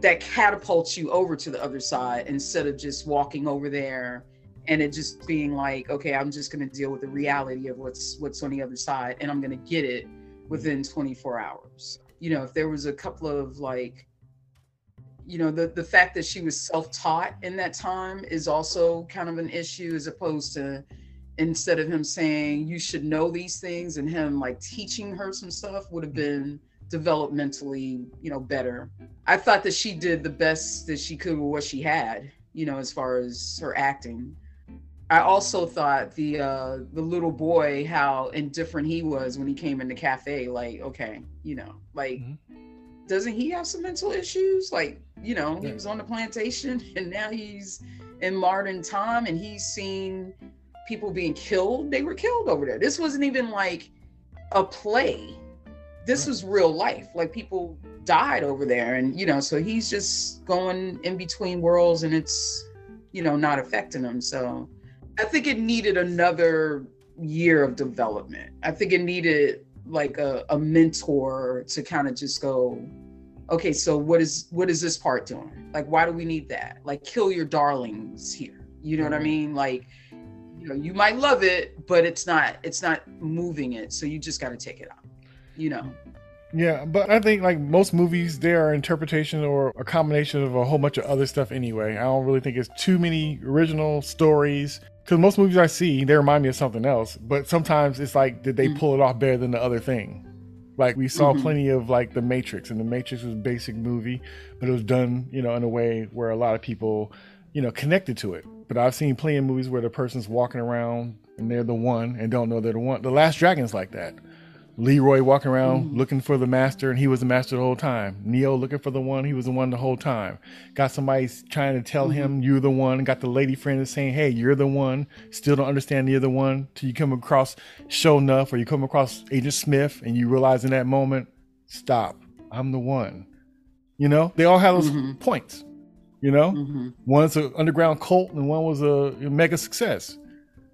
Speaker 5: that catapults you over to the other side instead of just walking over there and it just being like okay i'm just going to deal with the reality of what's what's on the other side and i'm going to get it within 24 hours you know if there was a couple of like you know the the fact that she was self-taught in that time is also kind of an issue as opposed to instead of him saying you should know these things and him like teaching her some stuff would have been developmentally you know better i thought that she did the best that she could with what she had you know as far as her acting i also thought the uh the little boy how indifferent he was when he came in the cafe like okay you know like mm-hmm. Doesn't he have some mental issues? Like you know he was on the plantation (laughs) and now he's in modern time and he's seen people being killed. They were killed over there. This wasn't even like a play. This was real life. Like people died over there and you know so he's just going in between worlds and it's you know not affecting him. So i think it needed another year of development. I think it needed like a, a mentor to kind of just go okay so what is what is this part doing? Like why do we need that? Like kill your darlings here. You know what i mean? Like you know you might love it but it's not it's not moving it so you just got to take it out you know.
Speaker 6: Yeah, but I think like most movies, they are interpretation or a combination of a whole bunch of other stuff anyway. I don't really think it's too many original stories because most movies I see, they remind me of something else. But sometimes it's like, did they mm-hmm. pull it off better than the other thing? Like we saw mm-hmm. plenty of like The Matrix, and The Matrix was a basic movie, but it was done, you know, in a way where a lot of people, you know, connected to it. But I've seen plenty of movies where the person's walking around and they're the one and don't know they're the one. The Last Dragon's like that. Leroy walking around mm-hmm. looking for the master, and he was the master the whole time. Neo looking for the one, he was the one the whole time. Got somebody trying to tell mm-hmm. him you're the one. Got the lady friend saying, "Hey, you're the one." Still don't understand the other one till you come across Sho'nuff or you come across Agent Smith, and you realize in that moment, stop, I'm the one. You know, they all have those mm-hmm. points. You know, mm-hmm. one's an underground cult and one was a, a mega success.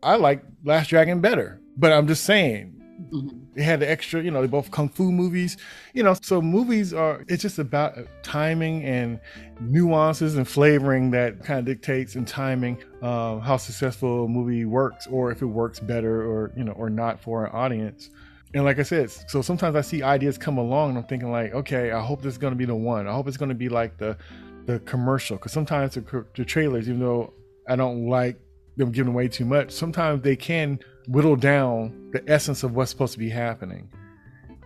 Speaker 6: I like Last Dragon better, but I'm just saying Mm-hmm. They had the extra, you know, they both kung fu movies, you know. So movies are it's just about timing and nuances and flavoring that kind of dictates and timing uh, how successful a movie works, or if it works better, or you know, or not for an audience. And like I said, so sometimes I see ideas come along, and I'm thinking like, okay, I hope this is going to be the one. I hope it's going to be like the the commercial, because sometimes the, the trailers, even though I don't like them giving away too much, sometimes they can whittle down the essence of what's supposed to be happening.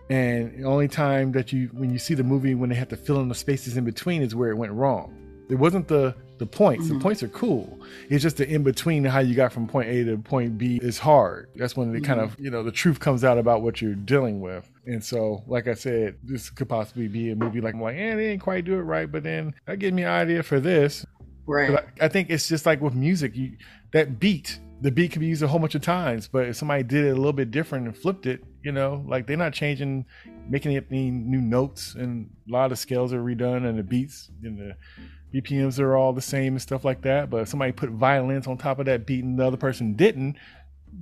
Speaker 6: And the only time that you, when you see the movie, when they have to fill in the spaces in between, is where it went wrong. It wasn't the the points. Mm-hmm. The points are cool. It's just the in between how you got from point A to point B is hard. That's when the mm-hmm. kind of you know the truth comes out about what you're dealing with. And so, like I said, this could possibly be a movie like I'm like, eh, they didn't quite do it right, but then that gave me an idea for this.
Speaker 5: Right.
Speaker 6: I, I, think it's just like with music, you that beat the beat can be used a whole bunch of times, but if somebody did it a little bit different and flipped it, you know, like they're not changing, making it any new notes, and a lot of scales are redone, and the beats and the BPMs are all the same and stuff like that. But if somebody put violins on top of that beat and the other person didn't,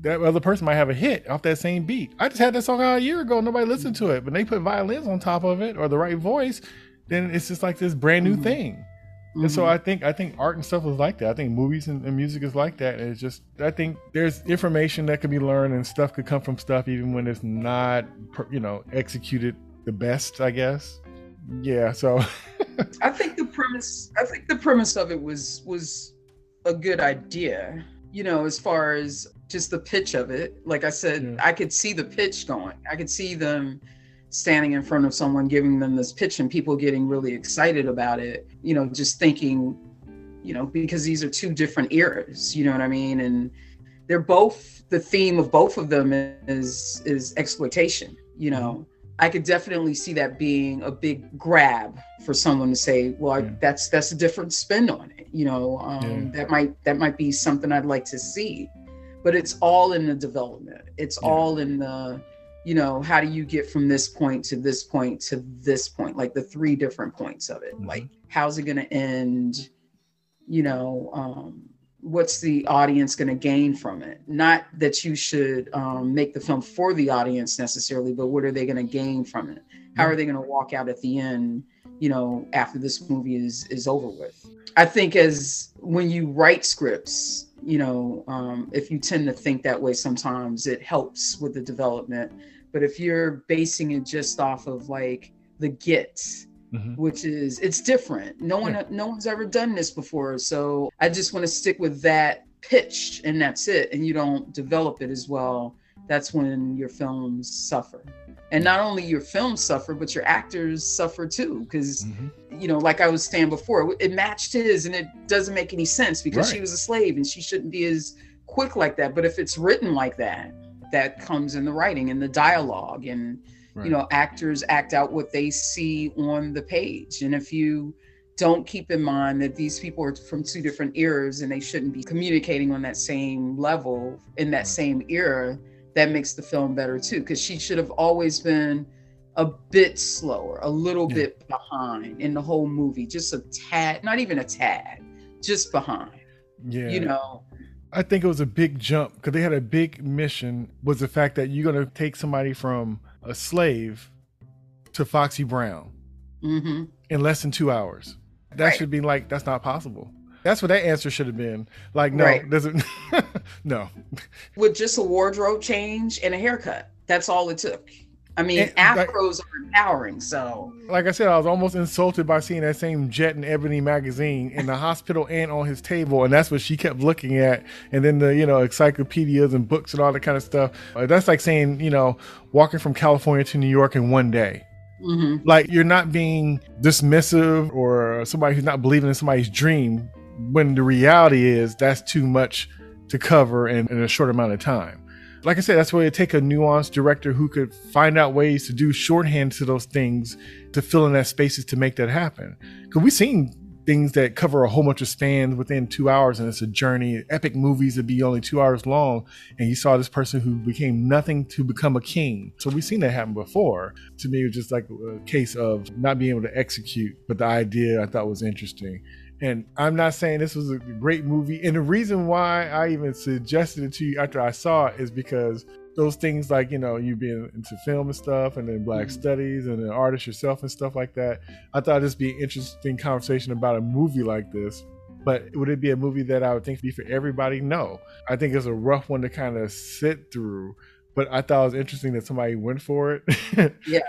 Speaker 6: that other person might have a hit off that same beat. I just had that song out a year ago, nobody listened to it, but they put violins on top of it or the right voice, then it's just like this brand new mm-hmm. thing. Mm-hmm. And so mm-hmm. I think I think art and stuff is like that. I think movies and, and, music is like that. And it's just I think there's information that could be learned and stuff could come from stuff even when it's not you know executed the best. I guess. Yeah. So. (laughs)
Speaker 5: I think the premise. I think the premise of it was was a good idea. You know, as far as just the pitch of it. Like I said, yeah. I could see the pitch going. I could see them standing in front of someone giving them this pitch and people getting really excited about it you know just thinking you know because these are two different eras you know what i mean and they're both the theme of both of them is is exploitation you know i could definitely see that being a big grab for someone to say well yeah. that's that's a different spin on it you know um, yeah. that might that might be something i'd like to see but it's all in the development it's yeah. all in the you know, how do you get from this point to this point to this point? Like the three different points of it. Mm-hmm. Like, how's it going to end? You know, um, what's the audience going to gain from it? Not that you should um, make the film for the audience necessarily, but what are they going to gain from it? How are they going to walk out at the end? You know, after this movie is is over with. I think as when you write scripts, you know um, if you tend to think that way sometimes it helps with the development but if you're basing it just off of like the gets mm-hmm. which is it's different no one yeah. no one's ever done this before so i just want to stick with that pitch and that's it and you don't develop it as well that's when your films suffer and not only your films suffer but your actors suffer too because mm-hmm. you know like i was saying before it matched his and it doesn't make any sense because right. she was a slave and she shouldn't be as quick like that but if it's written like that that comes in the writing and the dialogue and right. you know actors act out what they see on the page and if you don't keep in mind that these people are from two different eras and they shouldn't be communicating on that same level in that same era that makes the film better too because she should have always been a bit slower a little yeah. bit behind in the whole movie just a tad not even a tad just behind yeah you know
Speaker 6: i think it was a big jump because they had a big mission was the fact that you're going to take somebody from a slave to foxy brown mm-hmm. in less than two hours that right. should be like that's not possible that's what that answer should have been. Like, no, right. doesn't. (laughs) no.
Speaker 5: With just a wardrobe change and a haircut, that's all it took. I mean, and, afros like, are empowering. So,
Speaker 6: like I said, I was almost insulted by seeing that same Jet and Ebony magazine in the hospital and on his table, and that's what she kept looking at. And then the you know encyclopedias and books and all that kind of stuff. That's like saying you know walking from California to New York in one day. Mm-hmm. Like you're not being dismissive or somebody who's not believing in somebody's dream when the reality is that's too much to cover in, in a short amount of time. Like I said, that's why it take a nuanced director who could find out ways to do shorthand to those things to fill in that spaces to make that happen. Because we've seen things that cover a whole bunch of spans within two hours and it's a journey. Epic movies that be only two hours long. And you saw this person who became nothing to become a king. So we've seen that happen before. To me, it was just like a case of not being able to execute, but the idea I thought was interesting. And I'm not saying this was a great movie. And the reason why I even suggested it to you after I saw it is because those things like, you know, you being into film and stuff and then black mm-hmm. studies and an artist yourself and stuff like that. I thought this would be an interesting conversation about a movie like this. But would it be a movie that I would think be for everybody? No. I think it's a rough one to kind of sit through. But I thought it was interesting that somebody went for
Speaker 5: it. (laughs) yeah.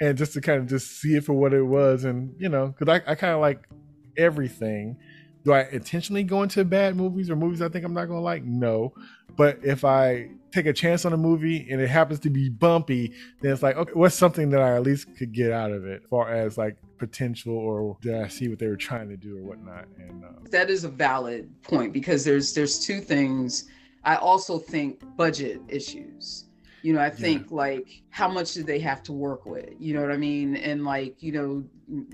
Speaker 6: And just to kind of just see it for what it was. And, you know, because I, I kind of like everything. Do I intentionally go into bad movies or movies I think I'm not going to like? No. But if I take a chance on a movie and it happens to be bumpy, then it's like, okay, what's something that I at least could get out of it, as far as like potential or did I see what they were trying to do or whatnot? And uh,
Speaker 5: that is a valid point because there's there's two things. I also think budget issues you know i think yeah. like how much do they have to work with you know what i mean and like you know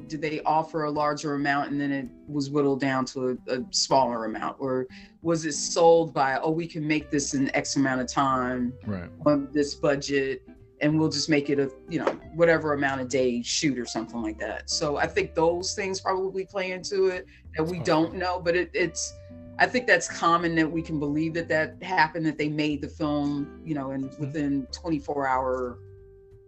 Speaker 5: did they offer a larger amount and then it was whittled down to a, a smaller amount or was it sold by oh we can make this in x amount of time
Speaker 6: right.
Speaker 5: on this budget and we'll just make it a you know whatever amount of days shoot or something like that so i think those things probably play into it that we don't know but it, it's I think that's common that we can believe that that happened, that they made the film, you know, in mm-hmm. within 24 hour,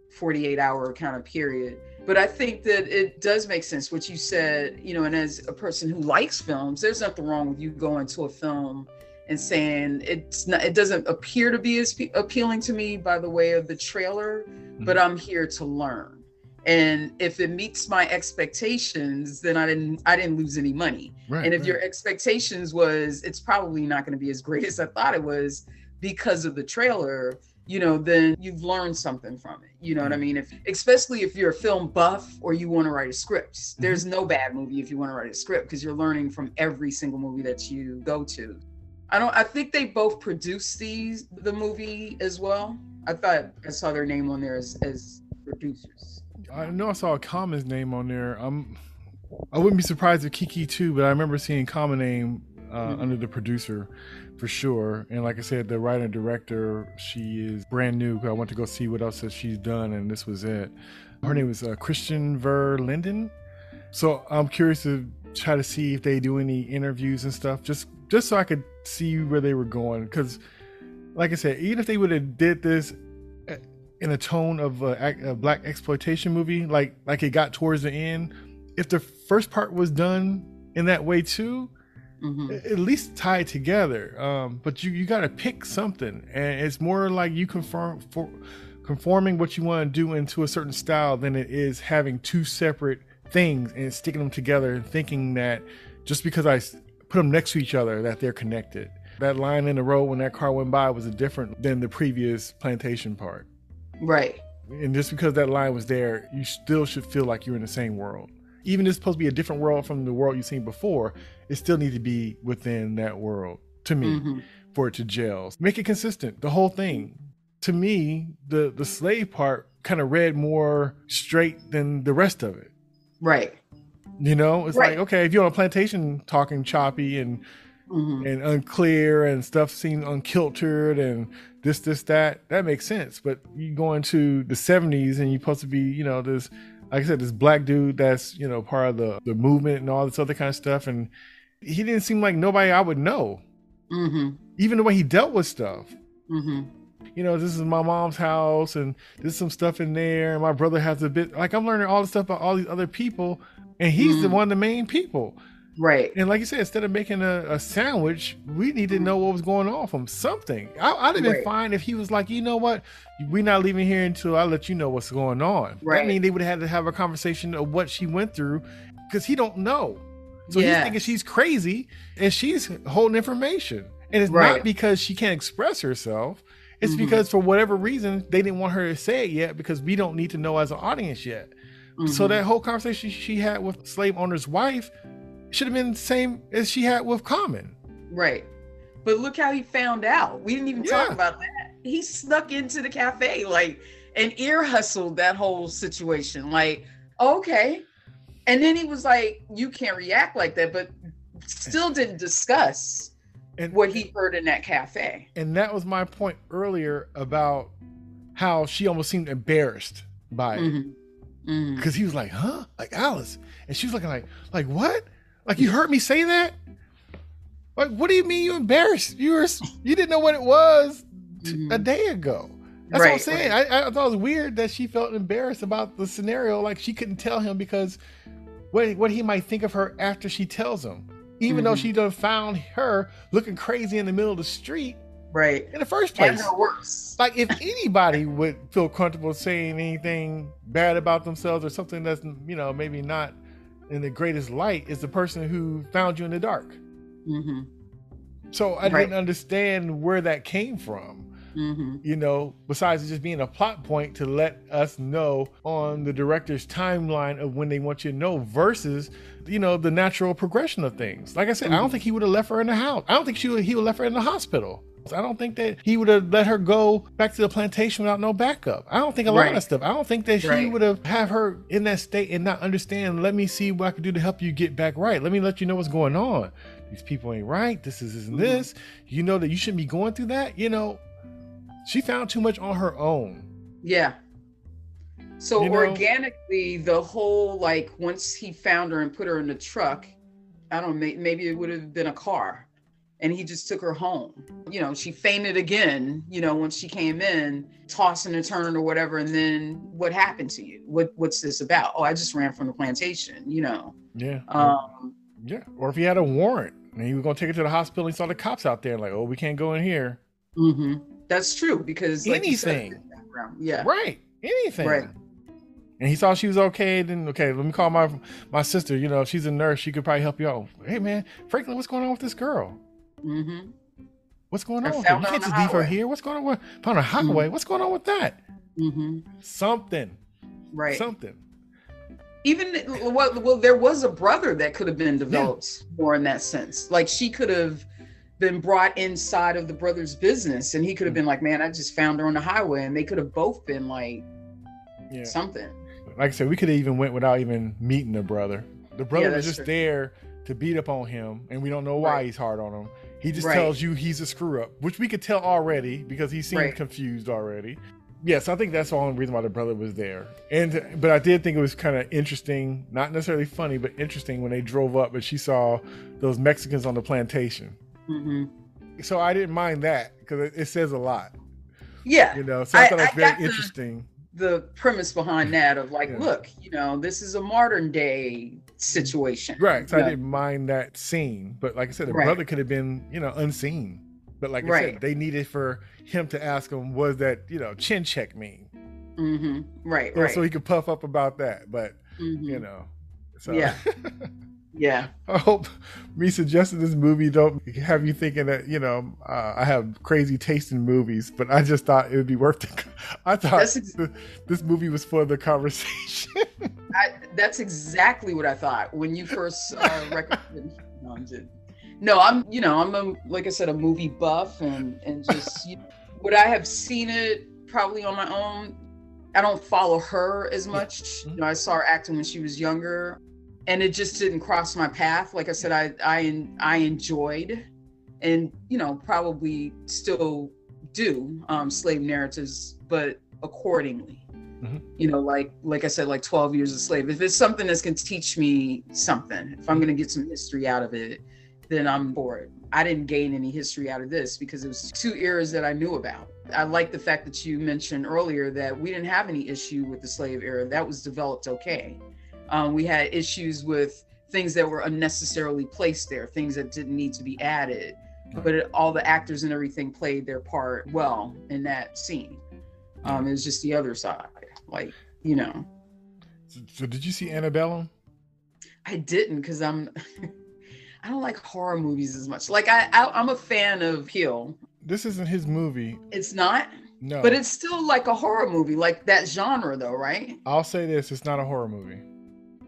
Speaker 5: 48 hour kind of period. But I think that it does make sense what you said, you know, and as a person who likes films, there's nothing wrong with you going to a film and saying it's not, it doesn't appear to be as appealing to me by the way of the trailer, mm-hmm. but I'm here to learn and if it meets my expectations then i didn't i didn't lose any money right, and if right. your expectations was it's probably not going to be as great (laughs) as i thought it was because of the trailer you know then you've learned something from it you know what i mm-hmm. mean if especially if you're a film buff or you want to write a script mm-hmm. there's no bad movie if you want to write a script because you're learning from every single movie that you go to i don't i think they both produced these the movie as well i thought i saw their name on there as, as producers
Speaker 6: I know I saw a Common's name on there. I'm I wouldn't be surprised if Keke too, but I remember seeing Common name uh, mm-hmm. under the producer for sure. And like I said, the writer and director, she is brand new. I went to go see what else that she's done, and this was it. Her name is uh, Krystin Ver Linden. So I'm curious to try to see if they do any interviews and stuff, just just so I could see where they were going. Because, like I said, even if they would have did this in a tone of a, a, black exploitation movie, like like it got towards the end. If the first part was done in that way too,
Speaker 5: Mhm.
Speaker 6: at least tie it together. Um, but you you got to pick something, and it's more like you conform for conforming what you want to do into a certain style than it is having two separate things and sticking them together and thinking that just because I put them next to each other that they're connected. That line in the road when that car went by was different than the previous plantation part.
Speaker 5: Right.
Speaker 6: And just because that line was there, you still should feel like you're in the same world. Even if it's supposed to be a different world from the world you've seen before, it still needs to be within that world to me
Speaker 5: Mhm.
Speaker 6: for it to gel. Make it consistent, the whole thing. To me, the the slave part kind of read more straight than the rest of it.
Speaker 5: Right.
Speaker 6: You know, it's
Speaker 5: Right.
Speaker 6: like okay, if you're on a plantation talking choppy and
Speaker 5: Mhm.
Speaker 6: and unclear and stuff seemed unkiltered and this this that that makes sense but you go into the 70s and you're supposed to be you know this like i said this black dude that's you know part of the the movement and all this other kind of stuff and he didn't seem like nobody i would know
Speaker 5: Mhm.
Speaker 6: even the way he dealt with stuff
Speaker 5: Mhm.
Speaker 6: you know this is my mom's house and there's some stuff in there and my brother has a bit like i'm learning all the stuff about all these other people and he's the
Speaker 5: Mhm.
Speaker 6: one of the main people
Speaker 5: Right.
Speaker 6: and like you said, instead of making a, a sandwich, we need to know what was going on from something. I, I'd have been
Speaker 5: Right.
Speaker 6: fine if he was like, you know what, we're not leaving here until I let you know what's going on.
Speaker 5: Right.
Speaker 6: mean they would have had to have a conversation of what she went through because he don't know. So he's thinking she's crazy and she's holding information. And it's
Speaker 5: Right.
Speaker 6: not because she can't express herself. It's
Speaker 5: Mhm.
Speaker 6: because for whatever reason they didn't want her to say it yet because we don't need to know as an audience yet. So
Speaker 5: Mhm.
Speaker 6: that whole conversation she had with slave owner's wife should have been the same as she had with Common.
Speaker 5: Right. But look how he found out. We didn't even talk about that. He snuck into the cafe, like, and ear hustled that whole situation. Like, okay. And then he was like, you can't react like that, but still didn't discuss
Speaker 6: And
Speaker 5: what he heard in that cafe.
Speaker 6: and that was my point earlier about how she almost seemed embarrassed by it
Speaker 5: Mhm. Mhm.
Speaker 6: because he was like, "Huh?" Like Alice, and she was looking like, "Like what? Like you heard me say that? Like what do you mean you embarrassed? You were you didn't know what it was t- a
Speaker 5: Mhm.
Speaker 6: day ago." That's what I'm
Speaker 5: Right,
Speaker 6: saying. I, I thought it was weird that she felt embarrassed about the scenario, like she couldn't tell him because what what he might think of her after she tells him, even though
Speaker 5: Mhm.
Speaker 6: she done found her looking crazy in the middle of the street
Speaker 5: Right.
Speaker 6: in the first
Speaker 5: And
Speaker 6: place.
Speaker 5: her worse.
Speaker 6: Like if (laughs) anybody would feel comfortable saying anything bad about themselves or something that's you know maybe not in the greatest light, is the person who found you in the dark.
Speaker 5: hmm
Speaker 6: So I
Speaker 5: Right.
Speaker 6: didn't understand where that came from.
Speaker 5: hmm
Speaker 6: you know, besides it just being a plot point to let us know on the director's timeline of when they want you to know versus, you know, the natural progression of things. Like I said, I don't think he would have left her in the house. I don't think she would, he would have left her in the hospital. I don't think that he would have let her go back to the plantation without no backup. I don't think a lot of stuff. I don't think that he
Speaker 5: Right.
Speaker 6: would have have her in that state and not understand. Let me see what I can do to help you get back right. Let me let you know what's going on. These people ain't right. This is this and mm-hmm. this. You know that you shouldn't be going through that. You know, she found too much on her own.
Speaker 5: Yeah. So
Speaker 6: You know-
Speaker 5: organically, the whole like once he found her and put her in the truck, I don't know, maybe it would have been a car, and he just took her home. You know, she fainted again. You know, when she came in, tossing and turning or whatever. And then what happened to you? What What's this about? Oh, I just ran from the plantation. You know.
Speaker 6: Yeah.
Speaker 5: Um,
Speaker 6: yeah. Or if he had a warrant and he was going to take her to the hospital and he saw the cops out there, like, oh, we can't go in here.
Speaker 5: Mm-hmm. That's true because like you said,
Speaker 6: Anything.
Speaker 5: Yeah.
Speaker 6: Right. Anything.
Speaker 5: Right.
Speaker 6: And he saw she was okay. Then, okay, let me call my my sister. You know, if she's a nurse. She could probably help you out. Hey, man, Franklin, what's going on with this girl?
Speaker 5: Hmm
Speaker 6: What's going on? with You can't
Speaker 5: the
Speaker 6: just leave her here. What's going on? with Found a highway. What's going on with that?
Speaker 5: hmm
Speaker 6: Something.
Speaker 5: Right.
Speaker 6: Something.
Speaker 5: even well, well there was a brother that could have been developed more in that sense like she could have been brought inside of the brother's business and he could have been like man i just found her on the highway and they could have both been like
Speaker 6: Yeah.
Speaker 5: something
Speaker 6: like I said, we could have even went without even meeting the brother. The brother
Speaker 5: Yeah,
Speaker 6: was just
Speaker 5: true.
Speaker 6: there to beat up on him, and we don't know why
Speaker 5: Right.
Speaker 6: he's hard on him. He just
Speaker 5: Right.
Speaker 6: tells you he's a screw up, which we could tell already because he seemed
Speaker 5: Right.
Speaker 6: confused already. Yes, I think that's the only reason why the brother was there. And but I did think it was kind of interesting, not necessarily funny, but interesting when they drove up and she saw those Mexicans on the plantation.
Speaker 5: hmm
Speaker 6: So I didn't mind that because it, it says a lot,
Speaker 5: yeah
Speaker 6: you know. So I,
Speaker 5: I-
Speaker 6: thought it was
Speaker 5: I
Speaker 6: very
Speaker 5: got the-
Speaker 6: interesting.
Speaker 5: The premise behind that of like
Speaker 6: Yeah.
Speaker 5: look you know this is a modern day situation.
Speaker 6: Right. So
Speaker 5: you
Speaker 6: I
Speaker 5: know?
Speaker 6: didn't mind that scene. But like I said, the
Speaker 5: Right.
Speaker 6: brother could have been, you know, unseen. But like I
Speaker 5: Right.
Speaker 6: said, they needed for him to ask him, was that, you know, chin check mean?
Speaker 5: Mhm. Right,
Speaker 6: So-
Speaker 5: right.
Speaker 6: So he could puff up about that. But,
Speaker 5: Mhm.
Speaker 6: you know. So
Speaker 5: Yeah. (laughs) Yeah.
Speaker 6: I hope me suggesting this movie don't have you thinking that you know uh, I have crazy taste in movies, but I just thought it would be worth it. (laughs) I thought
Speaker 5: ex-
Speaker 6: th- this movie was for the conversation. (laughs)
Speaker 5: I, that's exactly what I thought when you first uh, (laughs) recommended. No, I'm no, I'm you know I'm a like I said a movie buff and and just you, would I have seen it probably on my own. I don't follow her as much. You know, I saw her acting when she was younger, and it just didn't cross my path. Like I said, I I I enjoyed, and you know probably still do um, slave narratives, but accordingly. You know like like i said like 12 years a slave. If it's something that's going to teach me something if i'm going to get some history out of it then i'm for it. I didn't gain any history out of this because it was two eras that i knew about. I like the fact that you mentioned earlier that we didn't have any issue with the slave era. That was developed okay um, we had issues with things that were unnecessarily placed there things that didn't need to be added. But it, all the actors and everything played their part well in that scene. Um, it was just the other side like you know.
Speaker 6: So, so did you see Antebellum?
Speaker 5: i didn't because i'm (laughs) i don't like horror movies as much. Like I, I i'm a fan of hill.
Speaker 6: This isn't his movie.
Speaker 5: it's not?
Speaker 6: No,
Speaker 5: but it's still like a horror movie like that genre though right?
Speaker 6: I'll say this: it's not a horror movie.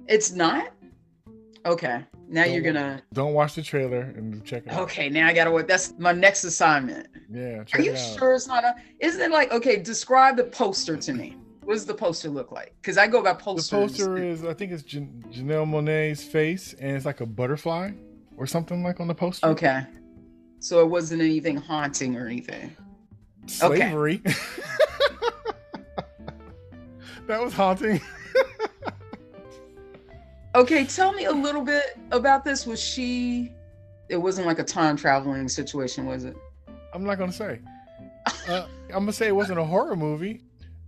Speaker 5: It's not okay now you're gonna
Speaker 6: Don't watch the trailer and check it out.
Speaker 5: okay now i gotta work that's my next assignment
Speaker 6: Yeah, check
Speaker 5: are you
Speaker 6: it
Speaker 5: sure it's not a isn't it like okay describe the poster to me what does the poster look like because i go by posters.
Speaker 6: The poster is, I think it's Jan- Janelle Monáe's face, and it's like a butterfly or something like on the poster.
Speaker 5: okay so it wasn't anything haunting or anything Okay.
Speaker 6: Slavery. (laughs) that was haunting. (laughs)
Speaker 5: Okay, tell me a little bit about this. Was she? It wasn't like a time traveling situation, was it?
Speaker 6: I'm not gonna say. Uh, I'm gonna say it wasn't a horror movie.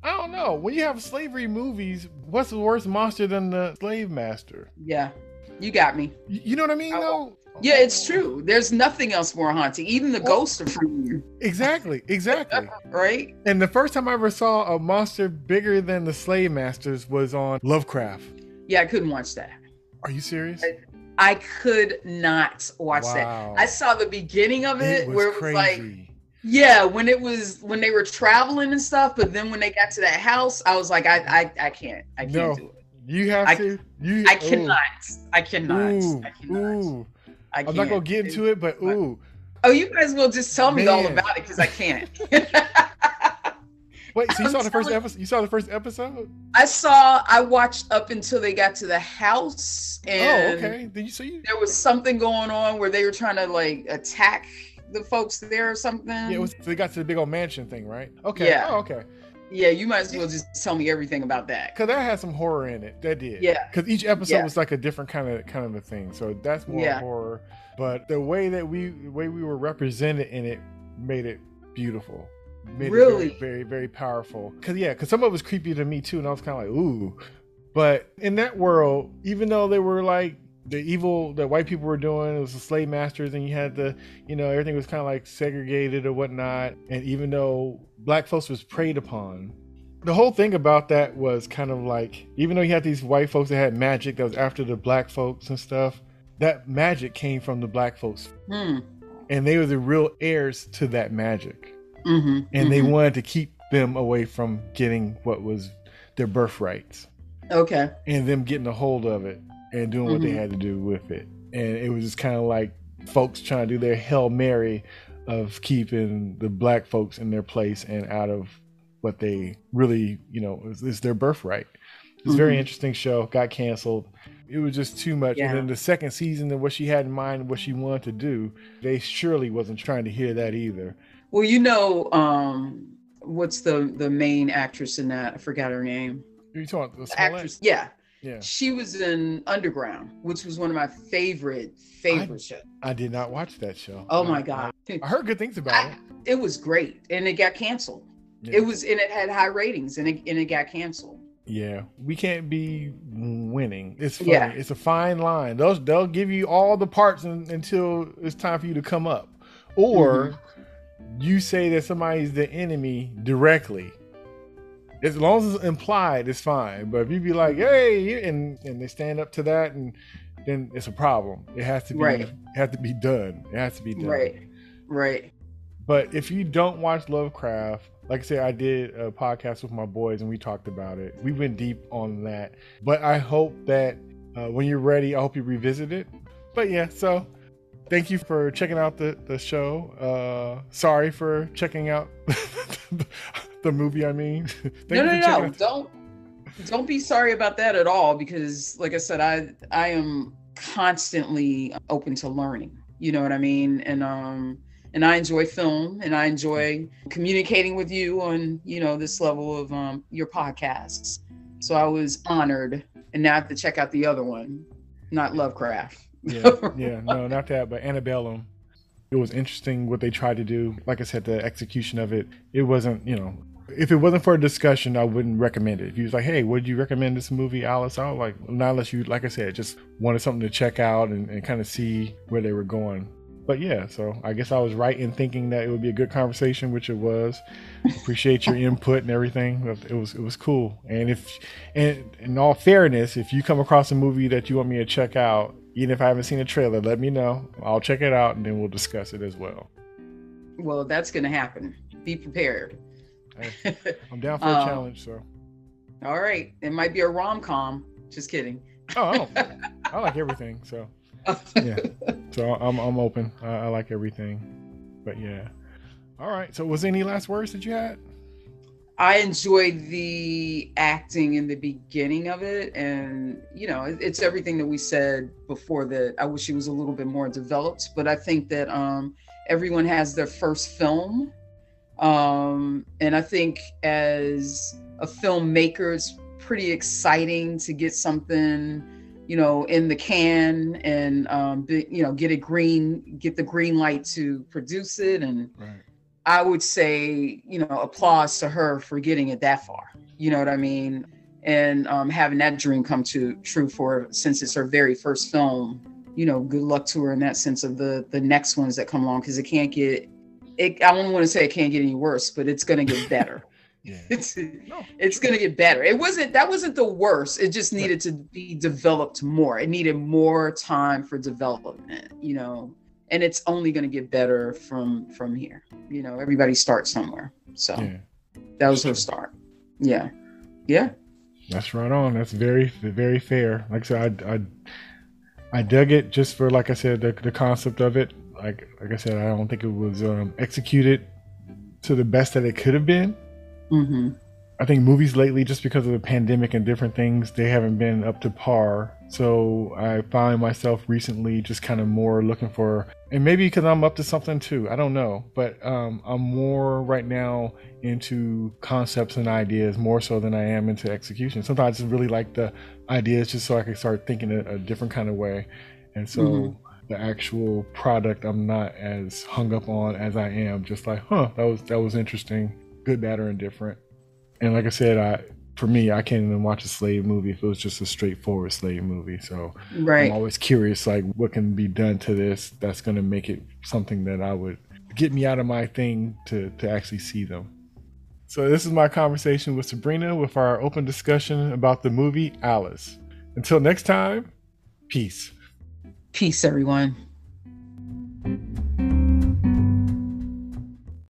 Speaker 6: I don't know. When you have slavery movies, what's the worst monster than the slave master?
Speaker 5: Yeah, you got me.
Speaker 6: You know what I mean?
Speaker 5: I-
Speaker 6: No.
Speaker 5: Yeah, it's true. There's nothing else more haunting. Even the
Speaker 6: Well-
Speaker 5: ghosts are freaking
Speaker 6: Exactly. Exactly. (laughs)
Speaker 5: right?
Speaker 6: and the first time I ever saw a monster bigger than the slave masters was on Lovecraft.
Speaker 5: Yeah, I couldn't watch that.
Speaker 6: Are you serious?
Speaker 5: I could not watch
Speaker 6: Wow.
Speaker 5: that. I saw the beginning of it,
Speaker 6: It
Speaker 5: where it was
Speaker 6: crazy.
Speaker 5: like, yeah, when it was when they were traveling and stuff. But then when they got to that house, I was like, I, I, I can't, I can't
Speaker 6: No.
Speaker 5: do it.
Speaker 6: you have
Speaker 5: I-
Speaker 6: to. You.
Speaker 5: I
Speaker 6: ooh.
Speaker 5: cannot. I cannot.
Speaker 6: Ooh,
Speaker 5: I cannot.
Speaker 6: ooh.
Speaker 5: I
Speaker 6: I'm not gonna get into it, but ooh.
Speaker 5: Oh, you guys will just tell me all about it because I can't. (laughs)
Speaker 6: Wait, so you
Speaker 5: I'm
Speaker 6: saw the first episode? You saw the first episode?
Speaker 5: I saw. I watched up until they got to the house,
Speaker 6: oh,
Speaker 5: and Oh,
Speaker 6: okay. Did you see?
Speaker 5: there was something going on where they were trying to like attack the folks there or something.
Speaker 6: yeah, it was they got to the big old mansion thing, right? Okay.
Speaker 5: Yeah.
Speaker 6: Oh, okay.
Speaker 5: Yeah, you might as well just tell me everything about that.
Speaker 6: Because that had some horror in it. That did.
Speaker 5: Yeah.
Speaker 6: Because each episode
Speaker 5: Yeah.
Speaker 6: was like a different kind of kind of a thing. So that's more
Speaker 5: Yeah.
Speaker 6: horror. But the way that we the way we were represented in it made it beautiful. Made
Speaker 5: Really?
Speaker 6: it very, very, very powerful. Cause yeah, cause some of it was creepy to me too, and I was kind of like, ooh. But in that world, even though they were like the evil that white people were doing, it was the slave masters, and you had the, you know, everything was kind of like segregated or whatnot. And even though black folks was preyed upon, the whole thing about that was kind of like, even though you had these white folks that had magic that was after the black folks and stuff, that magic came from the black folks,
Speaker 5: Hmm.
Speaker 6: and they were the real heirs to that magic
Speaker 5: Mm-hmm.
Speaker 6: and they wanted to keep them away from getting what was their birthrights
Speaker 5: Okay.
Speaker 6: and them getting a hold of it and doing what they
Speaker 5: Mhm.
Speaker 6: had to do with it. And it was just kind of like folks trying to do their Hail Mary of keeping the black folks in their place and out of what they really, you know, is, is their birthright. It's a very
Speaker 5: Mhm.
Speaker 6: interesting show, got canceled. It was just too much.
Speaker 5: Yeah.
Speaker 6: And then the second season and what she had in mind, what she wanted to do, they surely wasn't trying to hear that either.
Speaker 5: Well, you know, um, what's the the main actress in that? I forgot her name.
Speaker 6: Are you talking the
Speaker 5: The actress. Yeah.
Speaker 6: Yeah.
Speaker 5: She was in Underground, which was one of my favorite favorite shows.
Speaker 6: I did not watch that show.
Speaker 5: Oh
Speaker 6: I-
Speaker 5: my god,
Speaker 6: I, I heard good things about
Speaker 5: I-
Speaker 6: it.
Speaker 5: it was great, and it got canceled.
Speaker 6: Yeah.
Speaker 5: It was and it had high ratings, and it and it got canceled.
Speaker 6: Yeah, we can't be winning. It's funny.
Speaker 5: Yeah.
Speaker 6: It's a fine line. Those they'll give you all the parts un- until it's time for you to come up, or you say that somebody's the enemy directly. As long as it's implied, it's fine. But if you be like, "Hey," and and they stand up to that, and then it's a problem. It has to be.
Speaker 5: Right.
Speaker 6: It has to be done. It has to be done.
Speaker 5: Right. Right.
Speaker 6: But if you don't watch Lovecraft, like I said, I did a podcast with my boys and we talked about it. We went deep on that. But I hope that uh, when you're ready, I hope you revisit it. But yeah, so thank you for checking out the, the show. Uh, sorry for checking out (laughs) the movie, I mean. (laughs) Thank
Speaker 5: no, no, no. Don't don't be sorry about that at all because like I said, I I am constantly open to learning. You know what I mean? And um and I enjoy film and I enjoy communicating with you on, you know, this level of um your podcasts. So I was honored and now I have to check out the other one, not Lovecraft.
Speaker 6: Yeah, (laughs) yeah, no, not that, but Antebellum. It was interesting what they tried to do. Like I said, the execution of it, it wasn't, you know, if it wasn't for a discussion, I wouldn't recommend it. If you was like, hey, would you recommend this movie, Alice? I was like, not unless you, like I said, just wanted something to check out and, and kind of see where they were going. But yeah, so I guess I was right in thinking that it would be a good conversation, which it was. Appreciate your input and everything. It was it was cool. And if, and in all fairness, if you come across a movie that you want me to check out, even if I haven't seen a trailer, let me know. I'll check it out and then we'll discuss it as well.
Speaker 5: well, that's gonna happen. Be prepared. (laughs)
Speaker 6: I'm down for a
Speaker 5: Um,
Speaker 6: challenge, so.
Speaker 5: All right. It might be a rom com. Just kidding.
Speaker 6: Oh, I, don't, (laughs) I like everything, so (laughs) yeah. So I'm I'm open. I, I like everything, but yeah. All right. So was there any last words that you had?
Speaker 5: I enjoyed the acting in the beginning of it, and you know, it- it's everything that we said before. That I wish it was a little bit more developed, but I think that um, everyone has their first film, um, and I think as a filmmaker, it's pretty exciting to get something, you know, in the can and um, be, you know, get a green, get the green light to produce it and.
Speaker 6: Right.
Speaker 5: I would say, you know, applause to her for getting it that far. You know what I mean? And um, having that dream come to true for since it's her very first film. You know, good luck to her in that sense of the the next ones that come along because it can't get. It, I don't want to say it can't get any worse, but it's gonna get better. (laughs)
Speaker 6: Yeah. (laughs)
Speaker 5: it's
Speaker 6: No.
Speaker 5: it's gonna get better. It wasn't that wasn't the worst. It just needed to be developed more. It needed more time for development. You know, and it's only gonna get better from from here. You know, everybody starts somewhere. So
Speaker 6: Yeah.
Speaker 5: that was her start. Yeah, yeah.
Speaker 6: That's right on. That's very very fair. Like I said, I, I I dug it just for like I said the the concept of it. Like like I said, I don't think it was um, executed to the best that it could have been.
Speaker 5: hmm
Speaker 6: I think movies lately, just because of the pandemic and different things, they haven't been up to par. So I find myself recently just kind of more looking for, and maybe because I'm up to something too. I don't know, but um, I'm more right now into concepts and ideas more so than I am into execution. Sometimes I just really like the ideas just so I can start thinking a, a different kind of way, and so.
Speaker 5: Mhm.
Speaker 6: The actual product, I'm not as hung up on as I am. Just like, huh, that was that was interesting, good, bad, or indifferent. And like I said, I for me, I can't even watch a slave movie if it was just a straightforward slave movie. So
Speaker 5: Right.
Speaker 6: I'm always curious, like what can be done to this that's going to make it something that I would get me out of my thing to to actually see them. So this is my conversation with Sebrenia with our open discussion about the movie Alice. Until next time, peace.
Speaker 5: Peace, everyone.